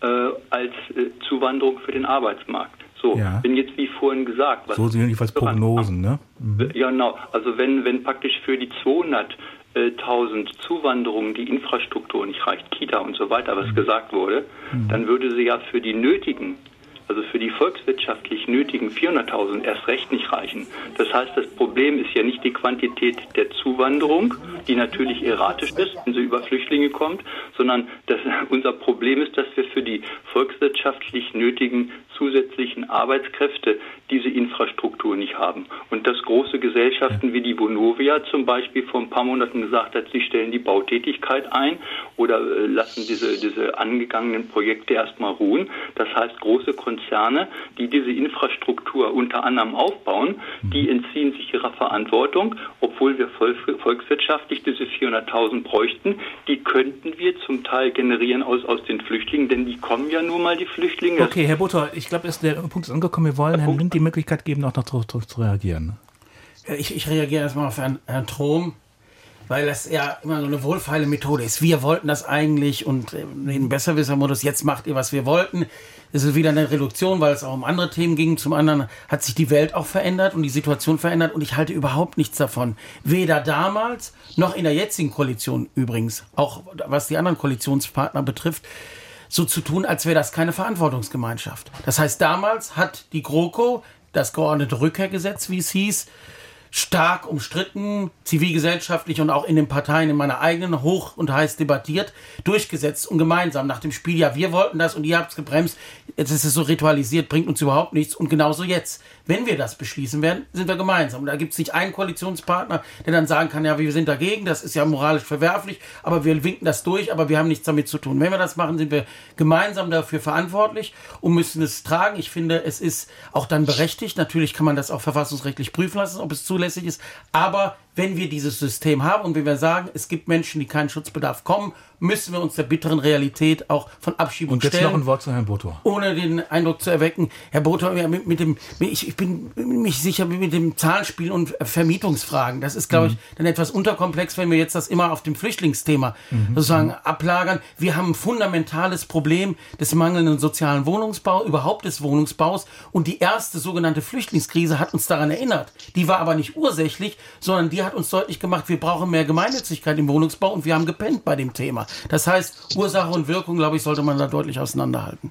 äh, als äh, Zuwanderung für den Arbeitsmarkt. So, ja. wenn jetzt wie vorhin gesagt, was so sind jedenfalls Prognosen, ne? Mhm. Ja, genau. Also wenn wenn praktisch für die 200.000 Zuwanderungen die Infrastruktur nicht reicht, Kita und so weiter, was mhm. gesagt wurde, mhm. dann würde sie ja für die nötigen also für die volkswirtschaftlich nötigen 400.000 erst recht nicht reichen. Das heißt, das Problem ist ja nicht die Quantität der Zuwanderung, die natürlich erratisch ist, wenn sie über Flüchtlinge kommt, sondern das, unser Problem ist, dass wir für die volkswirtschaftlich nötigen zusätzlichen Arbeitskräfte diese Infrastruktur nicht haben. Und dass große Gesellschaften wie die Vonovia zum Beispiel vor ein paar Monaten gesagt hat, sie stellen die Bautätigkeit ein oder äh, lassen diese, diese angegangenen Projekte erstmal ruhen. Das heißt, große Konzerne, die diese Infrastruktur unter anderem aufbauen, die mhm. entziehen sich ihrer Verantwortung, obwohl wir volkswirtschaftlich diese 400.000 bräuchten. Die könnten wir zum Teil generieren aus, aus den Flüchtlingen, denn die kommen ja nun mal, die Flüchtlinge. Okay, Herr Butter, ich glaube, der Punkt ist angekommen. Wir wollen Herrn Lind die Möglichkeit geben, auch noch darauf zu reagieren. Ich, ich reagiere erstmal auf Herrn, Herrn Trom weil das ja immer so eine wohlfeile Methode ist. Wir wollten das eigentlich und in Besserwisser-Modus, jetzt macht ihr, was wir wollten. Es ist wieder eine Reduktion, weil es auch um andere Themen ging. Zum anderen hat sich die Welt auch verändert und die Situation verändert und ich halte überhaupt nichts davon. Weder damals noch in der jetzigen Koalition übrigens, auch was die anderen Koalitionspartner betrifft, so zu tun, als wäre das keine Verantwortungsgemeinschaft. Das heißt, damals hat die GroKo das geordnete Rückkehrgesetz, wie es hieß, stark umstritten, zivilgesellschaftlich und auch in den Parteien in meiner eigenen hoch und heiß debattiert, durchgesetzt und gemeinsam nach dem Spiel, ja, wir wollten das und ihr habt es gebremst, jetzt ist es so ritualisiert, bringt uns überhaupt nichts und genauso jetzt. Wenn wir das beschließen werden, sind wir gemeinsam. Und da gibt es nicht einen Koalitionspartner, der dann sagen kann, ja, wir sind dagegen, das ist ja moralisch verwerflich, aber wir winken das durch, aber wir haben nichts damit zu tun. Wenn wir das machen, sind wir gemeinsam dafür verantwortlich und müssen es tragen. Ich finde, es ist auch dann berechtigt. Natürlich kann man das auch verfassungsrechtlich prüfen lassen, ob es zulässig ist. Aber wenn wir dieses System haben und wenn wir sagen, es gibt Menschen, die keinen Schutzbedarf kommen, müssen wir uns der bitteren Realität auch von Abschiebung Und jetzt stellen. noch ein Wort zu Herrn Botor. Ohne den Eindruck zu erwecken, Herr Botor, mit, mit dem, ich, ich bin mich sicher mit dem Zahlenspiel und Vermietungsfragen. Das ist, glaube ich, dann etwas unterkomplex, wenn wir jetzt das immer auf dem Flüchtlingsthema Mhm. sozusagen ablagern. Wir haben ein fundamentales Problem des mangelnden sozialen Wohnungsbaus, überhaupt des Wohnungsbaus. Und die erste sogenannte Flüchtlingskrise hat uns daran erinnert. Die war aber nicht ursächlich, sondern die hat uns deutlich gemacht, wir brauchen mehr Gemeinnützigkeit im Wohnungsbau und wir haben gepennt bei dem Thema. Das heißt, Ursache und Wirkung, glaube ich, sollte man da deutlich auseinanderhalten.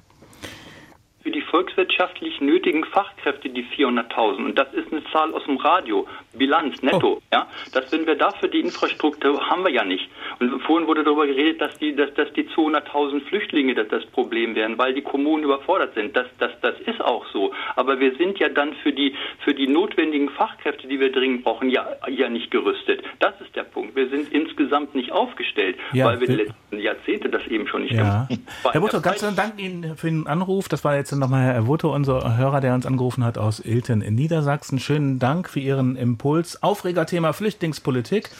Für die volkswirtschaftlich nötigen Fachkräfte die 400.000 und das ist eine Zahl aus dem Radio, Bilanz, netto, ja, dass wenn wir dafür die Infrastruktur haben wir ja nicht. Und vorhin wurde darüber geredet, dass die, dass, dass die 200.000 Flüchtlinge das, das Problem wären, weil die Kommunen überfordert sind. Das, das, das ist auch so. Aber wir sind ja dann für die, für die notwendigen Fachkräfte, die wir dringend brauchen, ja, ja nicht gerüstet. Das ist der Punkt. Wir sind insgesamt nicht aufgestellt, Ja, weil wir die letzten Jahrzehnte das eben schon nicht Ja. gemacht haben. Herr Butto, ganz Dank Ihnen für den Anruf. Das war jetzt nochmal Herr Butto, unser Hörer, der uns angerufen hat aus Ilten in Niedersachsen. Schönen Dank für Ihren Impuls. Aufregerthema Flüchtlingspolitik.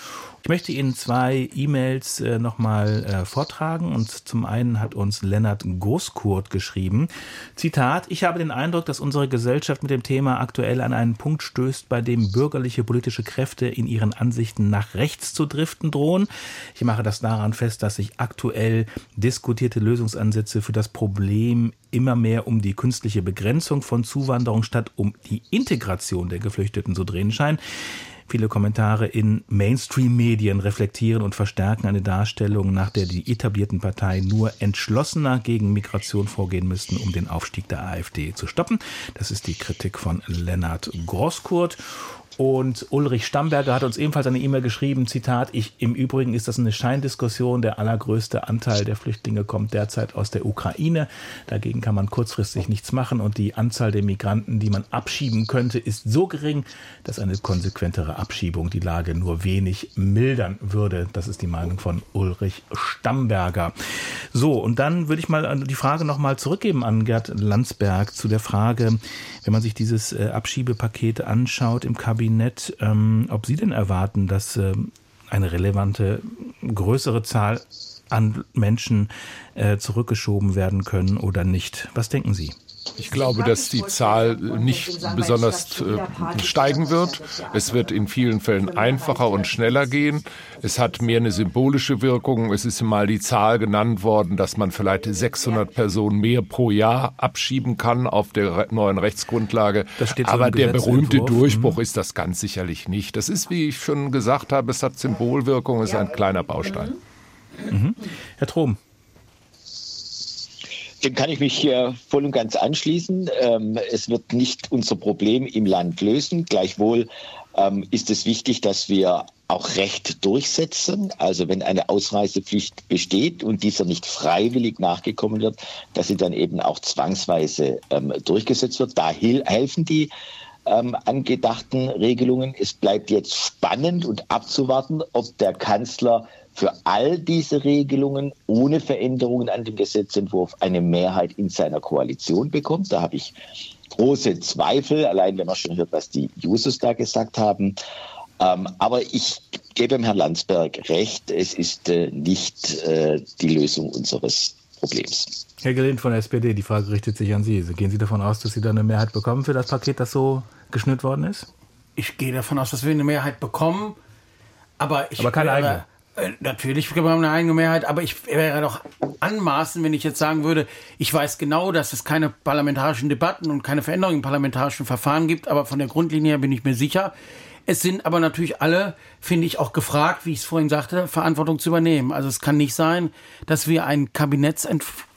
Ich möchte Ihnen zwei E-Mails äh, nochmal äh, vortragen. Und zum einen hat uns Lennart Goskurt geschrieben. Zitat, ich habe den Eindruck, dass unsere Gesellschaft mit dem Thema aktuell an einen Punkt stößt, bei dem bürgerliche politische Kräfte in ihren Ansichten nach rechts zu driften drohen. Ich mache das daran fest, dass sich aktuell diskutierte Lösungsansätze für das Problem immer mehr um die künstliche Begrenzung von Zuwanderung statt um die Integration der Geflüchteten zu drehen scheinen. Viele Kommentare in Mainstream-Medien reflektieren und verstärken eine Darstellung, nach der die etablierten Parteien nur entschlossener gegen Migration vorgehen müssten, um den Aufstieg der AfD zu stoppen. Das ist die Kritik von Lennart Groskurt. Und Ulrich Stamberger hat uns ebenfalls eine E-Mail geschrieben, Zitat, ich, im Übrigen ist das eine Scheindiskussion, der allergrößte Anteil der Flüchtlinge kommt derzeit aus der Ukraine, dagegen kann man kurzfristig nichts machen und die Anzahl der Migranten, die man abschieben könnte, ist so gering, dass eine konsequentere Abschiebung die Lage nur wenig mildern würde. Das ist die Meinung von Ulrich Stamberger. So, und dann würde ich mal die Frage nochmal zurückgeben an Gerd Landsberg zu der Frage, wenn man sich dieses äh, Abschiebepaket anschaut im Kabinett, ähm, ob Sie denn erwarten, dass ähm, eine relevante größere Zahl an Menschen äh, zurückgeschoben werden können oder nicht. Was denken Sie? Ich glaube, dass die Zahl nicht besonders äh, steigen wird. Es wird in vielen Fällen einfacher und schneller gehen. Es hat mehr eine symbolische Wirkung. Es ist mal die Zahl genannt worden, dass man vielleicht 600 Personen mehr pro Jahr abschieben kann auf der neuen Rechtsgrundlage. Aber der berühmte Gesetzentwurf. Durchbruch ist das ganz sicherlich nicht. Das ist, wie ich schon gesagt habe, es hat Symbolwirkung, es ist ein kleiner Baustein. Mhm. Herr Trom. Dem kann ich mich äh, voll und ganz anschließen. Ähm, es wird nicht unser Problem im Land lösen. Gleichwohl ähm, ist es wichtig, dass wir auch Recht durchsetzen. Also wenn eine Ausreisepflicht besteht und dieser nicht freiwillig nachgekommen wird, dass sie dann eben auch zwangsweise ähm, durchgesetzt wird. Da hel helfen die ähm, angedachten Regelungen. Es bleibt jetzt spannend und abzuwarten, ob der Kanzler für all diese Regelungen ohne Veränderungen an dem Gesetzentwurf eine Mehrheit in seiner Koalition bekommt. Da habe ich große Zweifel, allein wenn man schon hört, was die Jusos da gesagt haben. Ähm, aber ich gebe dem Herrn Landsberg recht, es ist äh, nicht äh, die Lösung unseres Problems. Herr Gelind von der SPD, die Frage richtet sich an Sie. Gehen Sie davon aus, dass Sie da eine Mehrheit bekommen für das Paket, das so geschnürt worden ist? Ich gehe davon aus, dass wir eine Mehrheit bekommen. Aber ich Aber keine wäre, eigene. Äh, natürlich bekommen wir eine eigene Mehrheit, aber ich wäre doch anmaßen, wenn ich jetzt sagen würde, ich weiß genau, dass es keine parlamentarischen Debatten und keine Veränderungen im parlamentarischen Verfahren gibt, aber von der Grundlinie her bin ich mir sicher. Es sind aber natürlich alle, finde ich, auch gefragt, wie ich es vorhin sagte, Verantwortung zu übernehmen. Also es kann nicht sein, dass wir einen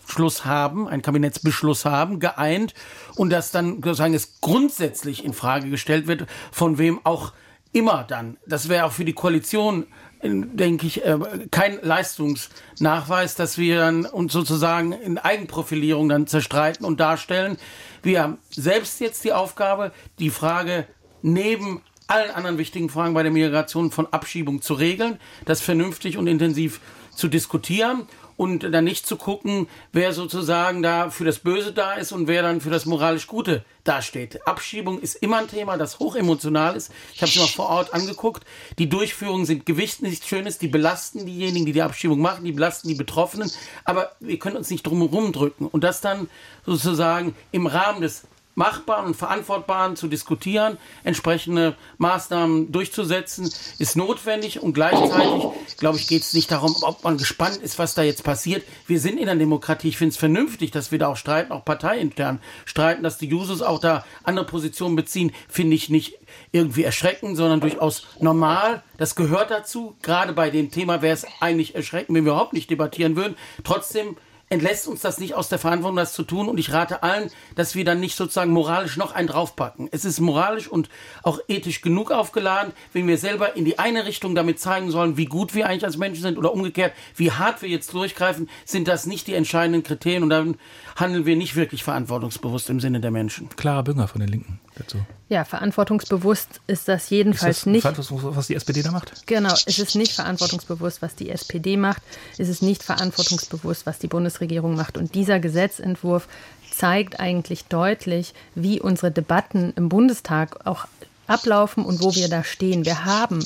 Kabinettsentschluss haben, einen Kabinettsbeschluss haben, geeint und dass dann sozusagen es grundsätzlich in Frage gestellt wird, von wem auch immer dann. Das wäre auch für die Koalition, äh, denke ich, äh, kein Leistungsnachweis, dass wir dann uns sozusagen in Eigenprofilierung dann zerstreiten und darstellen. Wir haben selbst jetzt die Aufgabe, die Frage neben allen anderen wichtigen Fragen bei der Migration von Abschiebung zu regeln, das vernünftig und intensiv zu diskutieren und dann nicht zu gucken, wer sozusagen da für das Böse da ist und wer dann für das moralisch Gute dasteht. Abschiebung ist immer ein Thema, das hochemotional ist. Ich habe es mir vor Ort angeguckt. Die Durchführungen sind gewicht nicht schönes, die belasten diejenigen, die die Abschiebung machen, die belasten die Betroffenen, aber wir können uns nicht drumherum drücken und das dann sozusagen im Rahmen des Machbaren und Verantwortbaren zu diskutieren, entsprechende Maßnahmen durchzusetzen, ist notwendig und gleichzeitig, glaube ich, geht es nicht darum, ob man gespannt ist, was da jetzt passiert. Wir sind in der Demokratie. Ich finde es vernünftig, dass wir da auch streiten, auch parteiintern streiten, dass die Jusos auch da andere Positionen beziehen, finde ich nicht irgendwie erschreckend, sondern durchaus normal. Das gehört dazu. Gerade bei dem Thema wäre es eigentlich erschreckend, wenn wir überhaupt nicht debattieren würden. Trotzdem entlässt uns das nicht aus der Verantwortung, das zu tun. Und ich rate allen, dass wir dann nicht sozusagen moralisch noch einen draufpacken. Es ist moralisch und auch ethisch genug aufgeladen, wenn wir selber in die eine Richtung damit zeigen sollen, wie gut wir eigentlich als Menschen sind oder umgekehrt, wie hart wir jetzt durchgreifen, sind das nicht die entscheidenden Kriterien und dann handeln wir nicht wirklich verantwortungsbewusst im Sinne der Menschen. Clara Bünger von den Linken dazu. Ja, verantwortungsbewusst ist das jedenfalls ist das nicht. Verantwortungsbewusst, was die SPD da macht? Genau, es ist nicht verantwortungsbewusst, was die SPD macht. Es ist nicht verantwortungsbewusst, was die Bundesregierung macht. Und dieser Gesetzentwurf zeigt eigentlich deutlich, wie unsere Debatten im Bundestag auch ablaufen und wo wir da stehen. Wir haben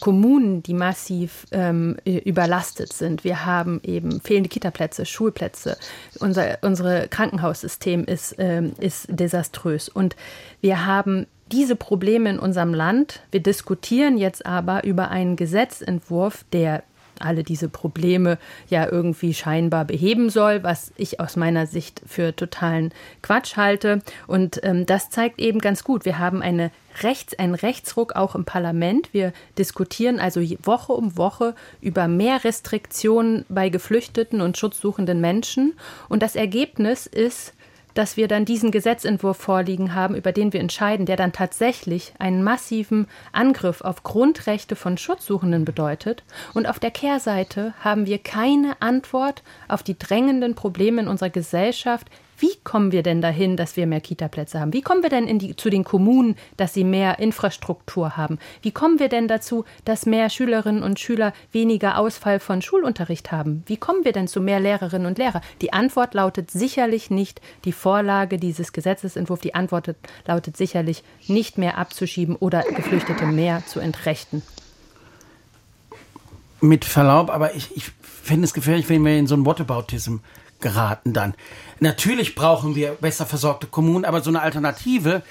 Kommunen, die massiv ähm, überlastet sind. Wir haben eben fehlende Kitaplätze, Schulplätze. Unser unsere Krankenhaussystem ist, ähm, ist desaströs. Und wir haben diese Probleme in unserem Land. Wir diskutieren jetzt aber über einen Gesetzentwurf, der alle diese Probleme ja irgendwie scheinbar beheben soll, was ich aus meiner Sicht für totalen Quatsch halte. Und ähm, das zeigt eben ganz gut, wir haben eine Rechts, einen Rechtsruck auch im Parlament. Wir diskutieren also Woche um Woche über mehr Restriktionen bei Geflüchteten und schutzsuchenden Menschen. Und das Ergebnis ist, dass wir dann diesen Gesetzentwurf vorliegen haben, über den wir entscheiden, der dann tatsächlich einen massiven Angriff auf Grundrechte von Schutzsuchenden bedeutet. Und auf der Kehrseite haben wir keine Antwort auf die drängenden Probleme in unserer Gesellschaft, wie kommen wir denn dahin, dass wir mehr Kitaplätze haben? Wie kommen wir denn die, zu den Kommunen, dass sie mehr Infrastruktur haben? Wie kommen wir denn dazu, dass mehr Schülerinnen und Schüler weniger Ausfall von Schulunterricht haben? Wie kommen wir denn zu mehr Lehrerinnen und Lehrer? Die Antwort lautet sicherlich nicht die Vorlage dieses Gesetzesentwurfs. Die Antwort lautet sicherlich nicht mehr abzuschieben oder Geflüchtete mehr zu entrechten. Mit Verlaub, aber ich, ich finde es gefährlich, wenn wir in so einen Whataboutism geraten dann. Natürlich brauchen wir besser versorgte Kommunen, aber so eine Alternative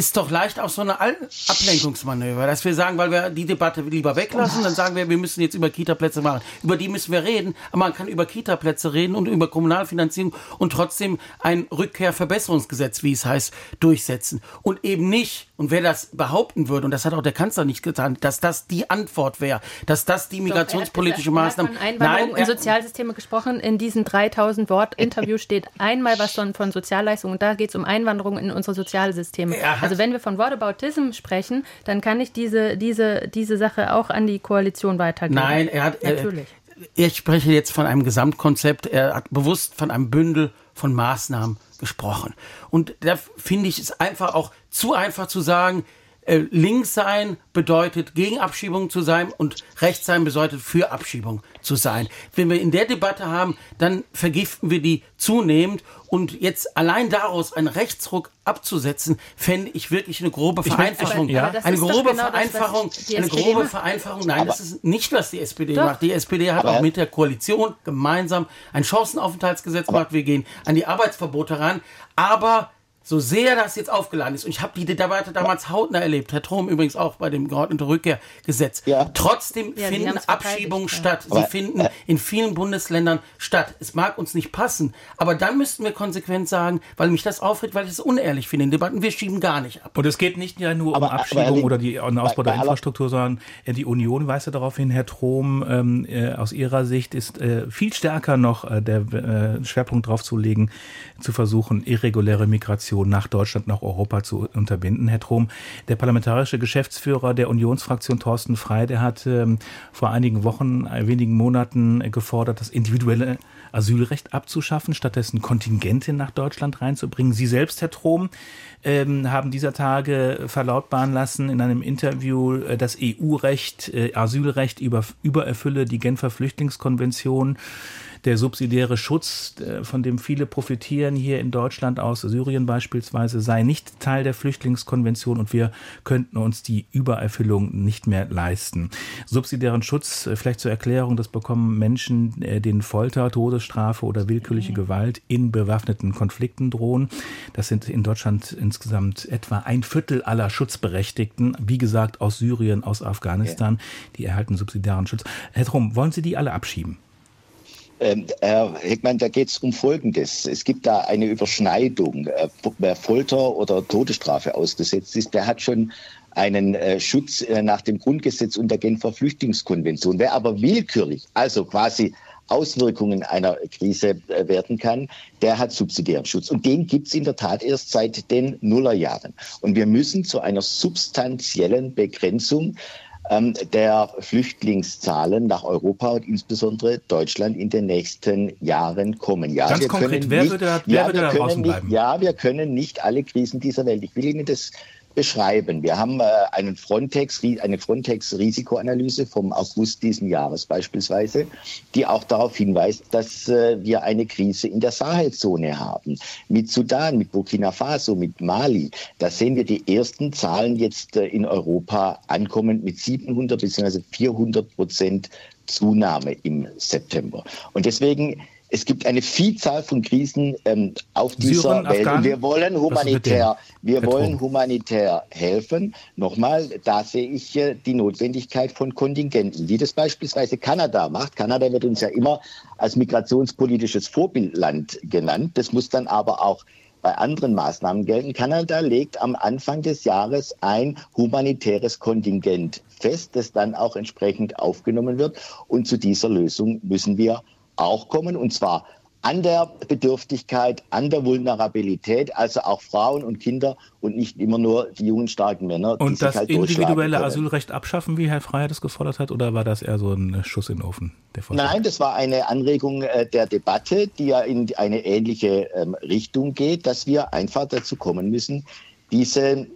ist doch leicht auch so eine Ablenkungsmanöver, dass wir sagen, weil wir die Debatte lieber weglassen, dann sagen wir, wir müssen jetzt über Kita-Plätze machen. Über die müssen wir reden, aber man kann über Kita-Plätze reden und über Kommunalfinanzierung und trotzdem ein Rückkehrverbesserungsgesetz, wie es heißt, durchsetzen. Und eben nicht, und wer das behaupten würde, und das hat auch der Kanzler nicht getan, dass das die Antwort wäre, dass das die migrationspolitische Maßnahme... Er hat von Einwanderung Nein, in Sozialsysteme gesprochen. In diesen 3000 Wort Interview steht einmal was von, von Sozialleistungen und da geht es um Einwanderung in unsere Sozialsysteme. Also wenn wir von Whataboutism sprechen, dann kann ich diese, diese, diese Sache auch an die Koalition weitergeben. Nein, er hat. Natürlich. Er, ich spreche jetzt von einem Gesamtkonzept. Er hat bewusst von einem Bündel von Maßnahmen gesprochen. Und da finde ich es einfach auch zu einfach zu sagen, äh, links sein bedeutet gegen Abschiebung zu sein und rechts sein bedeutet für Abschiebung zu sein. Wenn wir in der Debatte haben, dann vergiften wir die zunehmend und jetzt allein daraus einen Rechtsruck abzusetzen, fände ich wirklich eine grobe Vereinfachung. Ich mein, aber, aber eine grobe genau Vereinfachung, das, eine grobe macht. Vereinfachung. Nein, aber das ist nicht, was die SPD doch. macht. Die SPD hat aber auch mit der Koalition gemeinsam ein Chancenaufenthaltsgesetz gemacht. Wir gehen an die Arbeitsverbote ran. Aber so sehr das jetzt aufgeladen ist, und ich habe die Debatte damals hautnah erlebt, Herr Trom übrigens auch bei dem geordneten Rückkehrgesetz, ja. trotzdem ja, finden Abschiebungen statt. Sie finden in vielen Bundesländern statt. Es mag uns nicht passen, aber dann müssten wir konsequent sagen, weil mich das aufregt, weil ich es unehrlich finde in Debatten, wir schieben gar nicht ab. Und es geht nicht ja nur aber, um Abschiebung aber, oder die, den Ausbau der Infrastruktur, sondern äh, die Union weist ja darauf hin, Herr Trom, ähm, äh, aus Ihrer Sicht ist äh, viel stärker noch äh, der äh, Schwerpunkt drauf zu legen, zu versuchen, irreguläre Migration Migration nach Deutschland, nach Europa zu unterbinden. Herr Trom, der parlamentarische Geschäftsführer der Unionsfraktion Thorsten Frey, der hat ähm, vor einigen Wochen, äh, wenigen Monaten gefordert, das individuelle Asylrecht abzuschaffen, stattdessen Kontingente nach Deutschland reinzubringen. Sie selbst, Herr Trom, ähm, haben dieser Tage verlautbaren lassen in einem Interview, äh, das EU-Recht, äh, Asylrecht über, übererfülle die Genfer Flüchtlingskonvention der subsidiäre Schutz, äh, von dem viele profitieren hier in Deutschland aus Syrien beispielsweise, sei nicht Teil der Flüchtlingskonvention und wir könnten uns die Übererfüllung nicht mehr leisten. Subsidiären Schutz, äh, vielleicht zur Erklärung, das bekommen Menschen, äh, denen Folter, Todesstrafe oder willkürliche Gewalt in bewaffneten Konflikten drohen. Das sind in Deutschland insgesamt etwa ein Viertel aller Schutzberechtigten, wie gesagt aus Syrien, aus Afghanistan, die erhalten subsidiären Schutz. Herr Trum, wollen Sie die alle abschieben? Ähm, Herr Heckmann, da geht es um Folgendes. Es gibt da eine Überschneidung. Äh, wer Folter oder Todesstrafe ausgesetzt ist, der hat schon einen äh, Schutz äh, nach dem Grundgesetz und der Genfer Flüchtlingskonvention. Wer aber willkürlich, also quasi Auswirkungen einer Krise äh, werden kann, der hat subsidiären Schutz. Und den gibt es in der Tat erst seit den Nullerjahren. Und wir müssen zu einer substanziellen Begrenzung der Flüchtlingszahlen nach Europa und insbesondere Deutschland in den nächsten Jahren kommen. Ja, Ganz konkret, wer nicht, würde wer ja, würde da draußen nicht, bleiben? Ja, wir können nicht alle Krisen dieser Welt. Ich will Ihnen das beschreiben. Wir haben äh, einen Frontex, eine Frontex-Risikoanalyse vom August diesen Jahres beispielsweise, die auch darauf hinweist, dass äh, wir eine Krise in der Sahelzone haben. Mit Sudan, mit Burkina Faso, mit Mali. Da sehen wir die ersten Zahlen jetzt äh, in Europa ankommen mit 700 bzw. 400 Prozent Zunahme im September. Und deswegen es gibt eine Vielzahl von Krisen ähm, auf dieser Syrien, Welt. Afghanen? Wir wollen humanitär, wir wollen humanitär helfen. Nochmal, da sehe ich äh, die Notwendigkeit von Kontingenten, wie das beispielsweise Kanada macht. Kanada wird uns ja immer als migrationspolitisches Vorbildland genannt. Das muss dann aber auch bei anderen Maßnahmen gelten. Kanada legt am Anfang des Jahres ein humanitäres Kontingent fest, das dann auch entsprechend aufgenommen wird. Und zu dieser Lösung müssen wir auch kommen, und zwar an der Bedürftigkeit, an der Vulnerabilität, also auch Frauen und Kinder und nicht immer nur die jungen, starken Männer. Und das halt individuelle. Asylrecht abschaffen, wie Herr Freier das gefordert hat, oder war das eher so ein Schuss in den Ofen? Nein, das war eine Anregung äh, der Debatte, die ja in eine ähnliche ähm, Richtung geht, dass wir einfach dazu kommen müssen, diese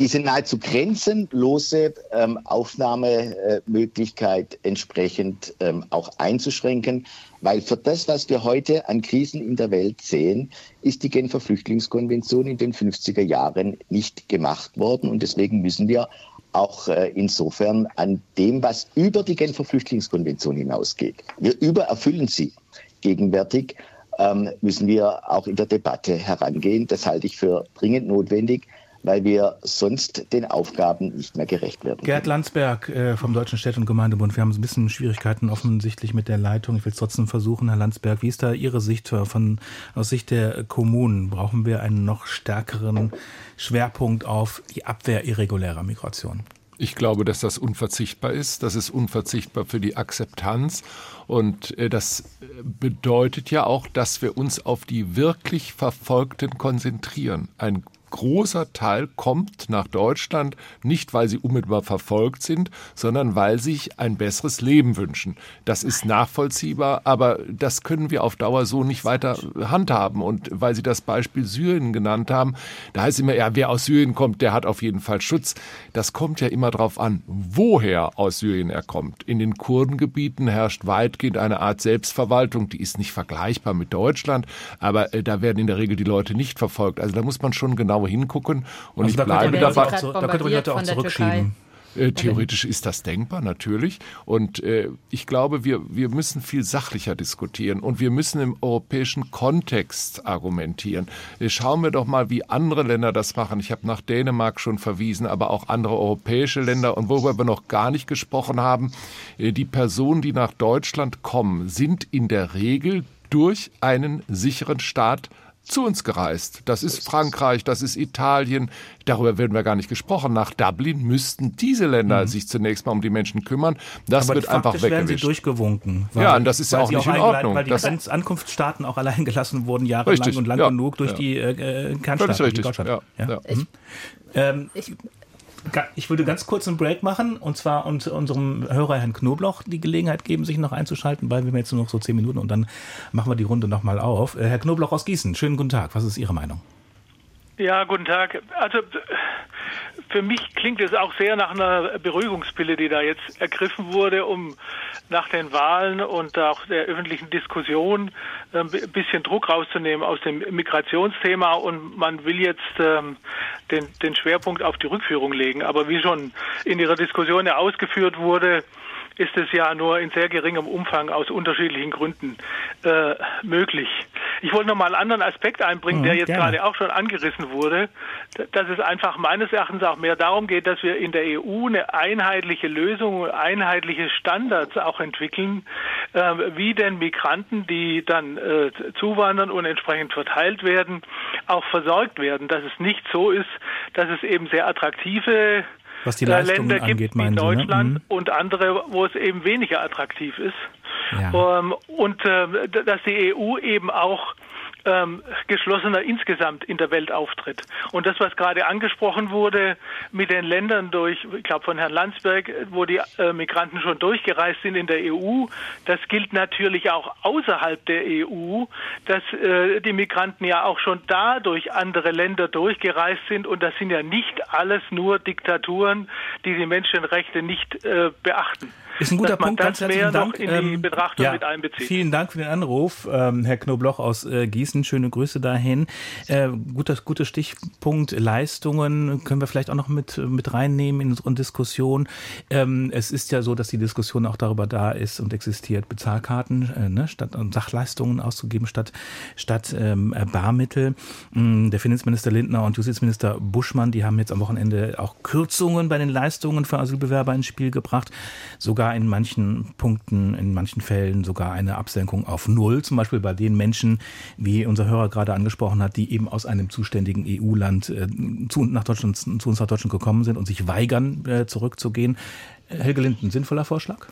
diese nahezu grenzenlose ähm, Aufnahmemöglichkeit entsprechend ähm, auch einzuschränken, weil für das, was wir heute an Krisen in der Welt sehen, ist die Genfer Flüchtlingskonvention in den 50er Jahren nicht gemacht worden und deswegen müssen wir auch äh, insofern an dem, was über die Genfer Flüchtlingskonvention hinausgeht. Wir übererfüllen sie gegenwärtig, ähm, müssen wir auch in der Debatte herangehen. Das halte ich für dringend notwendig weil wir sonst den Aufgaben nicht mehr gerecht werden. Gerd Landsberg äh, vom Deutschen Städte- und Gemeindebund. Wir haben ein bisschen Schwierigkeiten offensichtlich mit der Leitung. Ich will es trotzdem versuchen, Herr Landsberg. Wie ist da Ihre Sicht von, aus Sicht der Kommunen? Brauchen wir einen noch stärkeren Schwerpunkt auf die Abwehr irregulärer Migration? Ich glaube, dass das unverzichtbar ist. Das ist unverzichtbar für die Akzeptanz. Und äh, das bedeutet ja auch, dass wir uns auf die wirklich Verfolgten konzentrieren. Ein großer Teil kommt nach Deutschland nicht, weil sie unmittelbar verfolgt sind, sondern weil sie sich ein besseres Leben wünschen. Das ist nachvollziehbar, aber das können wir auf Dauer so nicht weiter handhaben. Und weil Sie das Beispiel Syrien genannt haben, da heißt immer, ja, wer aus Syrien kommt, der hat auf jeden Fall Schutz. Das kommt ja immer darauf an, woher aus Syrien er kommt. In den Kurdengebieten herrscht weitgehend eine Art Selbstverwaltung, die ist nicht vergleichbar mit Deutschland, aber äh, da werden in der Regel die Leute nicht verfolgt. Also da muss man schon genau hingucken. Und Also ich da bleibe dabei. Auch- da könnte man Leute auch zurückschieben. Äh, Theoretisch ist das denkbar, natürlich. Und äh, ich glaube, wir, wir müssen viel sachlicher diskutieren und wir müssen im europäischen Kontext argumentieren. Äh, Schauen wir doch mal, wie andere Länder das machen. Ich habe nach Dänemark schon verwiesen, aber auch andere europäische Länder. Und worüber wir noch gar nicht gesprochen haben, äh, die Personen, die nach Deutschland kommen, sind in der Regel durch einen sicheren Staat zu uns gereist. Das ist Frankreich, das ist Italien. Darüber werden wir gar nicht gesprochen. Nach Dublin müssten diese Länder mhm. sich zunächst mal um die Menschen kümmern. Das Aber wird einfach weggewischt. werden sie durchgewunken. Weil, ja, und das ist ja auch nicht in Ordnung. Weil die das Ankunftsstaaten auch allein gelassen wurden, jahrelang richtig, und lang ja, genug durch ja. die äh, Kernstaaten. Richtig, ja, ja. Ich, mhm. ähm, ich, ich würde ganz kurz einen Break machen und zwar und unserem Hörer Herrn Knobloch die Gelegenheit geben, sich noch einzuschalten, weil wir jetzt nur noch so zehn Minuten und dann machen wir die Runde nochmal auf. Äh, Herr Knobloch aus Gießen, schönen guten Tag. Was ist Ihre Meinung? Ja, guten Tag. Also für mich klingt es auch sehr nach einer Beruhigungspille, die da jetzt ergriffen wurde, um nach den Wahlen und auch der öffentlichen Diskussion ein ähm, bisschen Druck rauszunehmen aus dem Migrationsthema. Und man will jetzt ähm, den, den Schwerpunkt auf die Rückführung legen. Aber wie schon in Ihrer Diskussion ja ausgeführt wurde, ist es ja nur in sehr geringem Umfang aus unterschiedlichen Gründen äh, möglich. Ich wollte noch mal einen anderen Aspekt einbringen, mhm, der jetzt gerne. gerade auch schon angerissen wurde, dass es einfach meines Erachtens auch mehr darum geht, dass wir in der EU eine einheitliche Lösung, einheitliche Standards auch entwickeln, äh, wie denn Migranten, die dann äh, zuwandern und entsprechend verteilt werden, auch versorgt werden. Dass es nicht so ist, dass es eben sehr attraktive was die Leistungen Länder angeht, gibt, wie Deutschland ne? und andere, wo es eben weniger attraktiv ist. Ja. Ähm, und äh, dass die EU eben auch ähm, geschlossener insgesamt in der Welt auftritt. Und das, was gerade angesprochen wurde mit den Ländern durch, ich glaube von Herrn Landsberg, wo die äh, Migranten schon durchgereist sind in der EU, das gilt natürlich auch außerhalb der EU, dass äh, die Migranten ja auch schon da durch andere Länder durchgereist sind und das sind ja nicht alles nur Diktaturen, die die Menschenrechte nicht äh, beachten. Ist ein guter Punkt, ganz herzlichen Dank. in die ähm, Betrachtung ja, mit einbezieht. Vielen Dank für den Anruf, ähm, Herr Knobloch aus äh, Gießen. Schöne Grüße dahin. Äh, guter, guter Stichpunkt Leistungen können wir vielleicht auch noch mit, mit reinnehmen in unsere Diskussion. Ähm, es ist ja so, dass die Diskussion auch darüber da ist und existiert, Bezahlkarten äh, ne, statt Sachleistungen auszugeben statt, statt ähm, Barmittel. Mm, der Finanzminister Lindner und Justizminister Buschmann, die haben jetzt am Wochenende auch Kürzungen bei den Leistungen für Asylbewerber ins Spiel gebracht. Sogar sogar in manchen Punkten, in manchen Fällen sogar eine Absenkung auf Null. Zum Beispiel bei den Menschen, wie unser Hörer gerade angesprochen hat, die eben aus einem zuständigen EU-Land äh, zu, nach Deutschland, zu uns nach Deutschland gekommen sind und sich weigern, äh, zurückzugehen. Helge Linden, sinnvoller Vorschlag?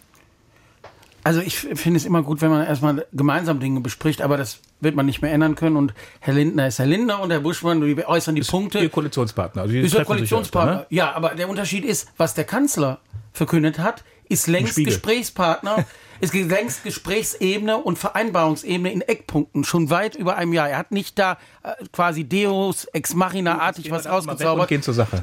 Also ich finde es immer gut, wenn man erstmal gemeinsam Dinge bespricht, aber das wird man nicht mehr ändern können. Und Herr Lindner ist Herr Lindner und Herr Buschmann, die äußern die ist Punkte. Ihr Koalitionspartner. Also ist Koalitionspartner. Öfter, ne? Ja, aber der Unterschied ist, was der Kanzler verkündet hat, ist längst Gesprächspartner, ist längst Gesprächsebene und Vereinbarungsebene in Eckpunkten schon weit über einem Jahr. Er hat nicht da äh, quasi Deus ex machina artig was ausgezaubert. Gehen zur Sache.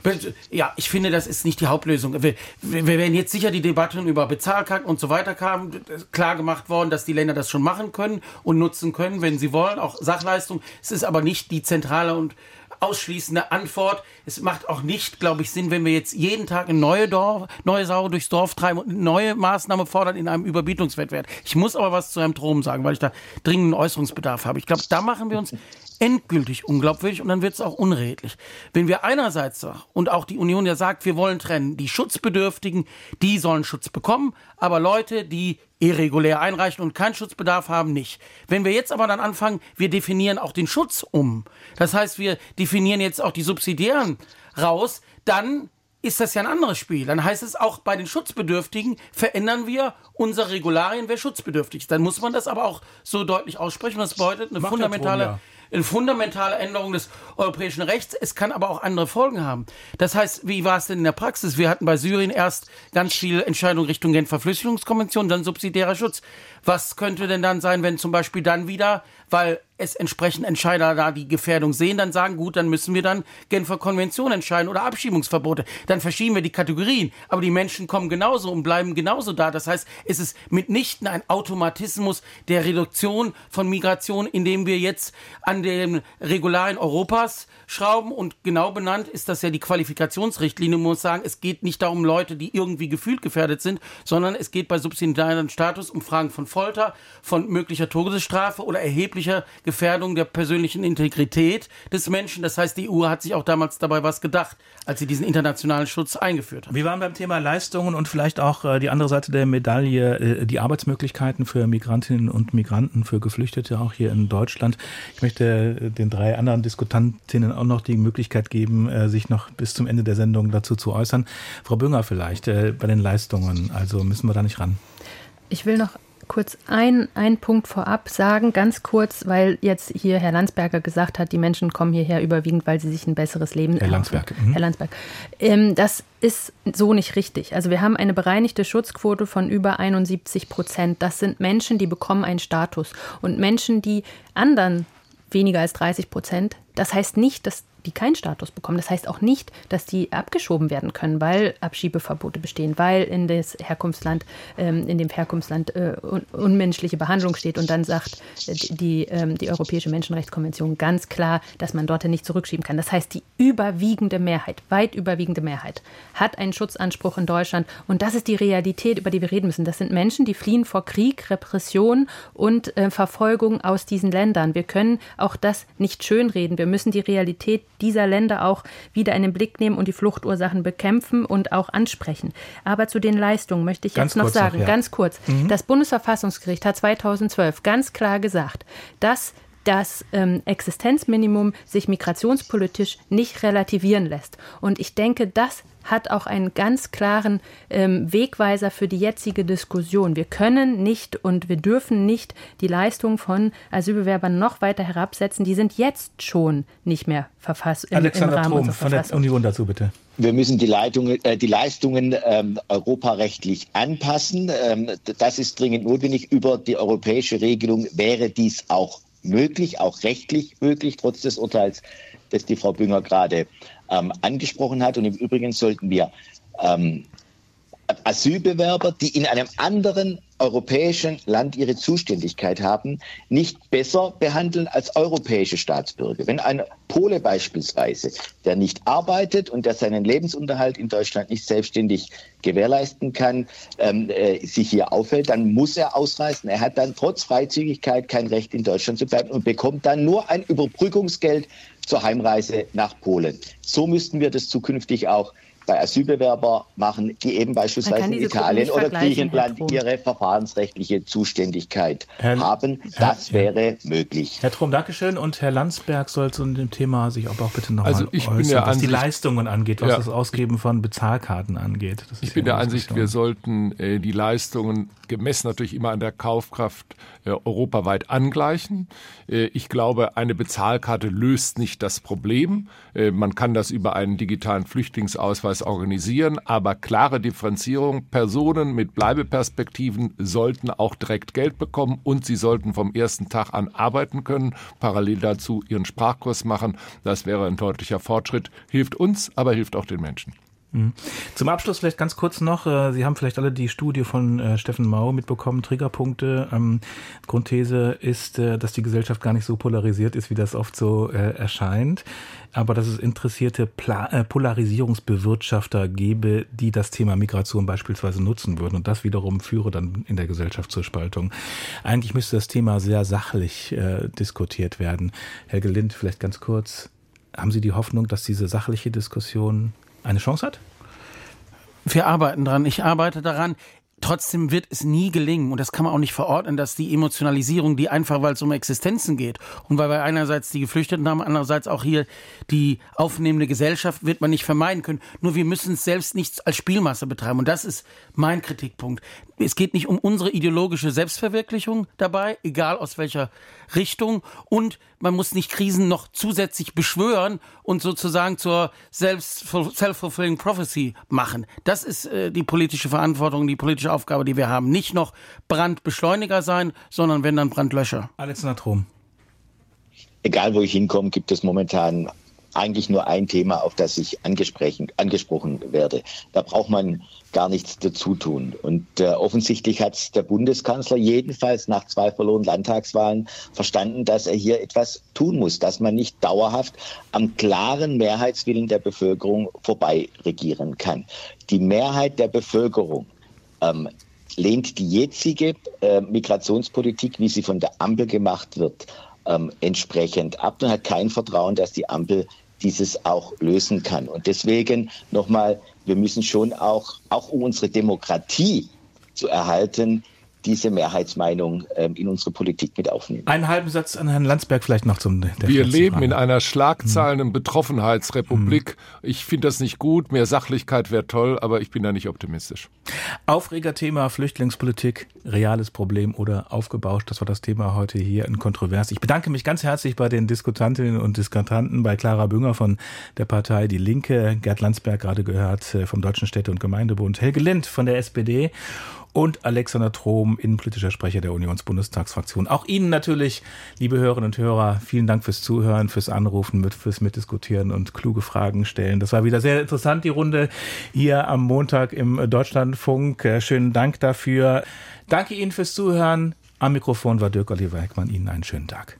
Ja, ich finde, das ist nicht die Hauptlösung. Wir, wir werden jetzt sicher die Debatten über Bezahlkarten und so weiter kamen, klar gemacht worden, dass die Länder das schon machen können und nutzen können, wenn sie wollen, auch Sachleistung. Es ist aber nicht die zentrale und ausschließende Antwort. Es macht auch nicht, glaube ich, Sinn, wenn wir jetzt jeden Tag eine neue, Dorf, neue Sau durchs Dorf treiben und eine neue Maßnahme fordern in einem Überbietungswettbewerb. Ich muss aber was zu Herrn Trom sagen, weil ich da dringenden Äußerungsbedarf habe. Ich glaube, da machen wir uns endgültig unglaubwürdig und dann wird es auch unredlich. Wenn wir einerseits sagen, und auch die Union ja sagt, wir wollen trennen, die Schutzbedürftigen, die sollen Schutz bekommen, aber Leute, die irregulär einreichen und keinen Schutzbedarf haben, nicht. Wenn wir jetzt aber dann anfangen, wir definieren auch den Schutz um, das heißt, wir definieren jetzt auch die Subsidiären raus, dann ist das ja ein anderes Spiel. Dann heißt es auch bei den Schutzbedürftigen verändern wir unsere Regularien, wer schutzbedürftig ist. Dann muss man das aber auch so deutlich aussprechen. Das bedeutet eine Macht fundamentale eine fundamentale Änderung des europäischen Rechts. Es kann aber auch andere Folgen haben. Das heißt, wie war es denn in der Praxis? Wir hatten bei Syrien erst ganz viele Entscheidungen Richtung Genfer Flüchtlingskonvention, dann subsidiärer Schutz. Was könnte denn dann sein, wenn zum Beispiel dann wieder, weil es entsprechend Entscheider da die Gefährdung sehen, dann sagen, gut, dann müssen wir dann Genfer Konvention entscheiden oder Abschiebungsverbote. Dann verschieben wir die Kategorien. Aber die Menschen kommen genauso und bleiben genauso da. Das heißt, es ist mitnichten ein Automatismus der Reduktion von Migration, indem wir jetzt an den Regularien Europas schrauben. Und genau benannt ist das ja die Qualifikationsrichtlinie. Man muss sagen, es geht nicht darum, Leute, die irgendwie gefühlt gefährdet sind, sondern es geht bei subsidiären Status um Fragen von Folter, von möglicher Todesstrafe oder erheblicher Gefährdung der persönlichen Integrität des Menschen. Das heißt, die EU hat sich auch damals dabei was gedacht, als sie diesen internationalen Schutz eingeführt hat. Wir waren beim Thema Leistungen und vielleicht auch äh, die andere Seite der Medaille, äh, die Arbeitsmöglichkeiten für Migrantinnen und Migranten, für Geflüchtete auch hier in Deutschland. Ich möchte äh, den drei anderen Diskutantinnen auch noch die Möglichkeit geben, äh, sich noch bis zum Ende der Sendung dazu zu äußern. Frau Bünger vielleicht bei den Leistungen, also müssen wir da nicht ran. Ich will noch kurz einen Punkt vorab sagen, ganz kurz, weil jetzt hier Herr Landsberger gesagt hat, die Menschen kommen hierher überwiegend, weil sie sich ein besseres Leben Herr Landsberg. Mhm. Herr Landsberg. Ähm, das ist so nicht richtig. Also wir haben eine bereinigte Schutzquote von über 71 Prozent. Das sind Menschen, die bekommen einen Status. Und Menschen, die anderen weniger als 30 Prozent, das heißt nicht, dass die keinen Status bekommen. Das heißt auch nicht, dass die abgeschoben werden können, weil Abschiebeverbote bestehen, weil in das Herkunftsland, ähm, in dem Herkunftsland äh, un unmenschliche Behandlung steht und dann sagt äh, die, ähm, die Europäische Menschenrechtskonvention ganz klar, dass man dort nicht zurückschieben kann. Das heißt, die überwiegende Mehrheit, weit überwiegende Mehrheit, hat einen Schutzanspruch in Deutschland und das ist die Realität, über die wir reden müssen. Das sind Menschen, die fliehen vor Krieg, Repression und äh, Verfolgung aus diesen Ländern. Wir können auch das nicht schönreden. Wir müssen die Realität dieser Länder auch wieder in den Blick nehmen und die Fluchtursachen bekämpfen und auch ansprechen. Aber zu den Leistungen möchte ich ganz jetzt noch sagen, noch, ja. ganz kurz. Mhm. Das Bundesverfassungsgericht hat 2012 ganz klar gesagt, dass das ähm, Existenzminimum sich migrationspolitisch nicht relativieren lässt. Und ich denke, das hat auch einen ganz klaren ähm, Wegweiser für die jetzige Diskussion. Wir können nicht und wir dürfen nicht die Leistung von Asylbewerbern noch weiter herabsetzen. Die sind jetzt schon nicht mehr verfasst. Alexander Trom von der Union dazu bitte. Wir müssen die, Leitungen, äh, die Leistungen ähm, europarechtlich anpassen. Ähm, das ist dringend notwendig. Über die europäische Regelung wäre dies auch möglich, auch rechtlich möglich, trotz des Urteils, das die Frau Bünger gerade ähm, angesprochen hat. Und im Übrigen sollten wir ähm, Asylbewerber, die in einem anderen europäischen Land ihre Zuständigkeit haben, nicht besser behandeln als europäische Staatsbürger. Wenn ein Pole beispielsweise, der nicht arbeitet und der seinen Lebensunterhalt in Deutschland nicht selbstständig gewährleisten kann, ähm, äh, sich hier aufhält, dann muss er ausreisen. Er hat dann trotz Freizügigkeit kein Recht in Deutschland zu bleiben und bekommt dann nur ein Überbrückungsgeld zur Heimreise nach Polen. So müssten wir das zukünftig auch bei Asylbewerbern machen, die eben beispielsweise in Italien oder Griechenland ihre verfahrensrechtliche Zuständigkeit Herr, haben. Das Herr, wäre möglich. Herr Trum, Dankeschön. Und Herr Landsberg soll zu dem Thema sich auch bitte noch also ich äußern, bin der was Ansicht, die Leistungen angeht, was ja. das Ausgeben von Bezahlkarten angeht. ich bin der Ansicht, wir sollten äh, die Leistungen gemessen natürlich immer an der Kaufkraft äh, europaweit angleichen. Äh, ich glaube, eine Bezahlkarte löst nicht das Problem. Äh, man kann das über einen digitalen Flüchtlingsausweis organisieren, aber klare Differenzierung. Personen mit Bleibeperspektiven sollten auch direkt Geld bekommen und sie sollten vom ersten Tag an arbeiten können, parallel dazu ihren Sprachkurs machen. Das wäre ein deutlicher Fortschritt, hilft uns, aber hilft auch den Menschen. Mhm. Zum Abschluss vielleicht ganz kurz noch, äh, Sie haben vielleicht alle die Studie von äh, Steffen Mau mitbekommen, Triggerpunkte. Ähm, Grundthese ist, äh, dass die Gesellschaft gar nicht so polarisiert ist, wie das oft so erscheint, aber dass es interessierte Polarisierungsbewirtschafter gäbe, die das Thema Migration beispielsweise nutzen würden und das wiederum führe dann in der Gesellschaft zur Spaltung. Eigentlich müsste das Thema sehr sachlich diskutiert werden. Helge Lind, vielleicht ganz kurz. Haben Sie die Hoffnung, dass diese sachliche Diskussion eine Chance hat? Wir arbeiten dran. Ich arbeite daran. Trotzdem wird es nie gelingen, und das kann man auch nicht verordnen, dass die Emotionalisierung, die einfach, weil es um Existenzen geht und weil wir einerseits die Geflüchteten haben, andererseits auch hier die aufnehmende Gesellschaft, wird man nicht vermeiden können. Nur wir müssen es selbst nicht als Spielmasse betreiben. Und das ist mein Kritikpunkt. Es geht nicht um unsere ideologische Selbstverwirklichung dabei, egal aus welcher Richtung. Und man muss nicht Krisen noch zusätzlich beschwören und sozusagen zur self-fulfilling prophecy machen. Das ist äh, die politische Verantwortung, die politische Aufgabe, die wir haben. Nicht noch Brandbeschleuniger sein, sondern wenn dann Brandlöscher. Alexander Trom. Egal wo ich hinkomme, gibt es momentan eigentlich nur ein Thema, auf das ich angesprochen werde. Da braucht man gar nichts dazu tun. Und äh, offensichtlich hat der Bundeskanzler jedenfalls nach zwei verlorenen Landtagswahlen verstanden, dass er hier etwas tun muss, dass man nicht dauerhaft am klaren Mehrheitswillen der Bevölkerung vorbei regieren kann. Die Mehrheit der Bevölkerung ähm, lehnt die jetzige äh, Migrationspolitik, wie sie von der Ampel gemacht wird, ähm, entsprechend ab und hat kein Vertrauen, dass die Ampel dieses auch lösen kann. Und deswegen nochmal, wir müssen schon auch, auch um unsere Demokratie zu erhalten, diese Mehrheitsmeinung ähm, in unsere Politik mit aufnehmen. Einen halben Satz an Herrn Landsberg vielleicht noch zum. Wir leben in einer Schlagzeilen- und Betroffenheitsrepublik. Hm. Ich finde das nicht gut. Mehr Sachlichkeit wäre toll, aber ich bin da nicht optimistisch. Aufregerthema Flüchtlingspolitik, reales Problem oder aufgebauscht. Das war das Thema heute hier in Kontrovers. Ich bedanke mich ganz herzlich bei den Diskutantinnen und Diskutanten, bei Clara Bünger von der Partei Die Linke, Gerd Landsberg gerade gehört äh, vom Deutschen Städte- und Gemeindebund, Helge Lind von der SPD und Alexander Trom, innenpolitischer Sprecher der Unionsbundestagsfraktion. Auch Ihnen natürlich, liebe Hörerinnen und Hörer, vielen Dank fürs Zuhören, fürs Anrufen, fürs Mitdiskutieren und kluge Fragen stellen. Das war wieder sehr interessant, die Runde hier am Montag im Deutschlandfunk. Äh, schönen Dank dafür. Danke Ihnen fürs Zuhören. Am Mikrofon war Dirk Oliver Heckmann. Ihnen einen schönen Tag.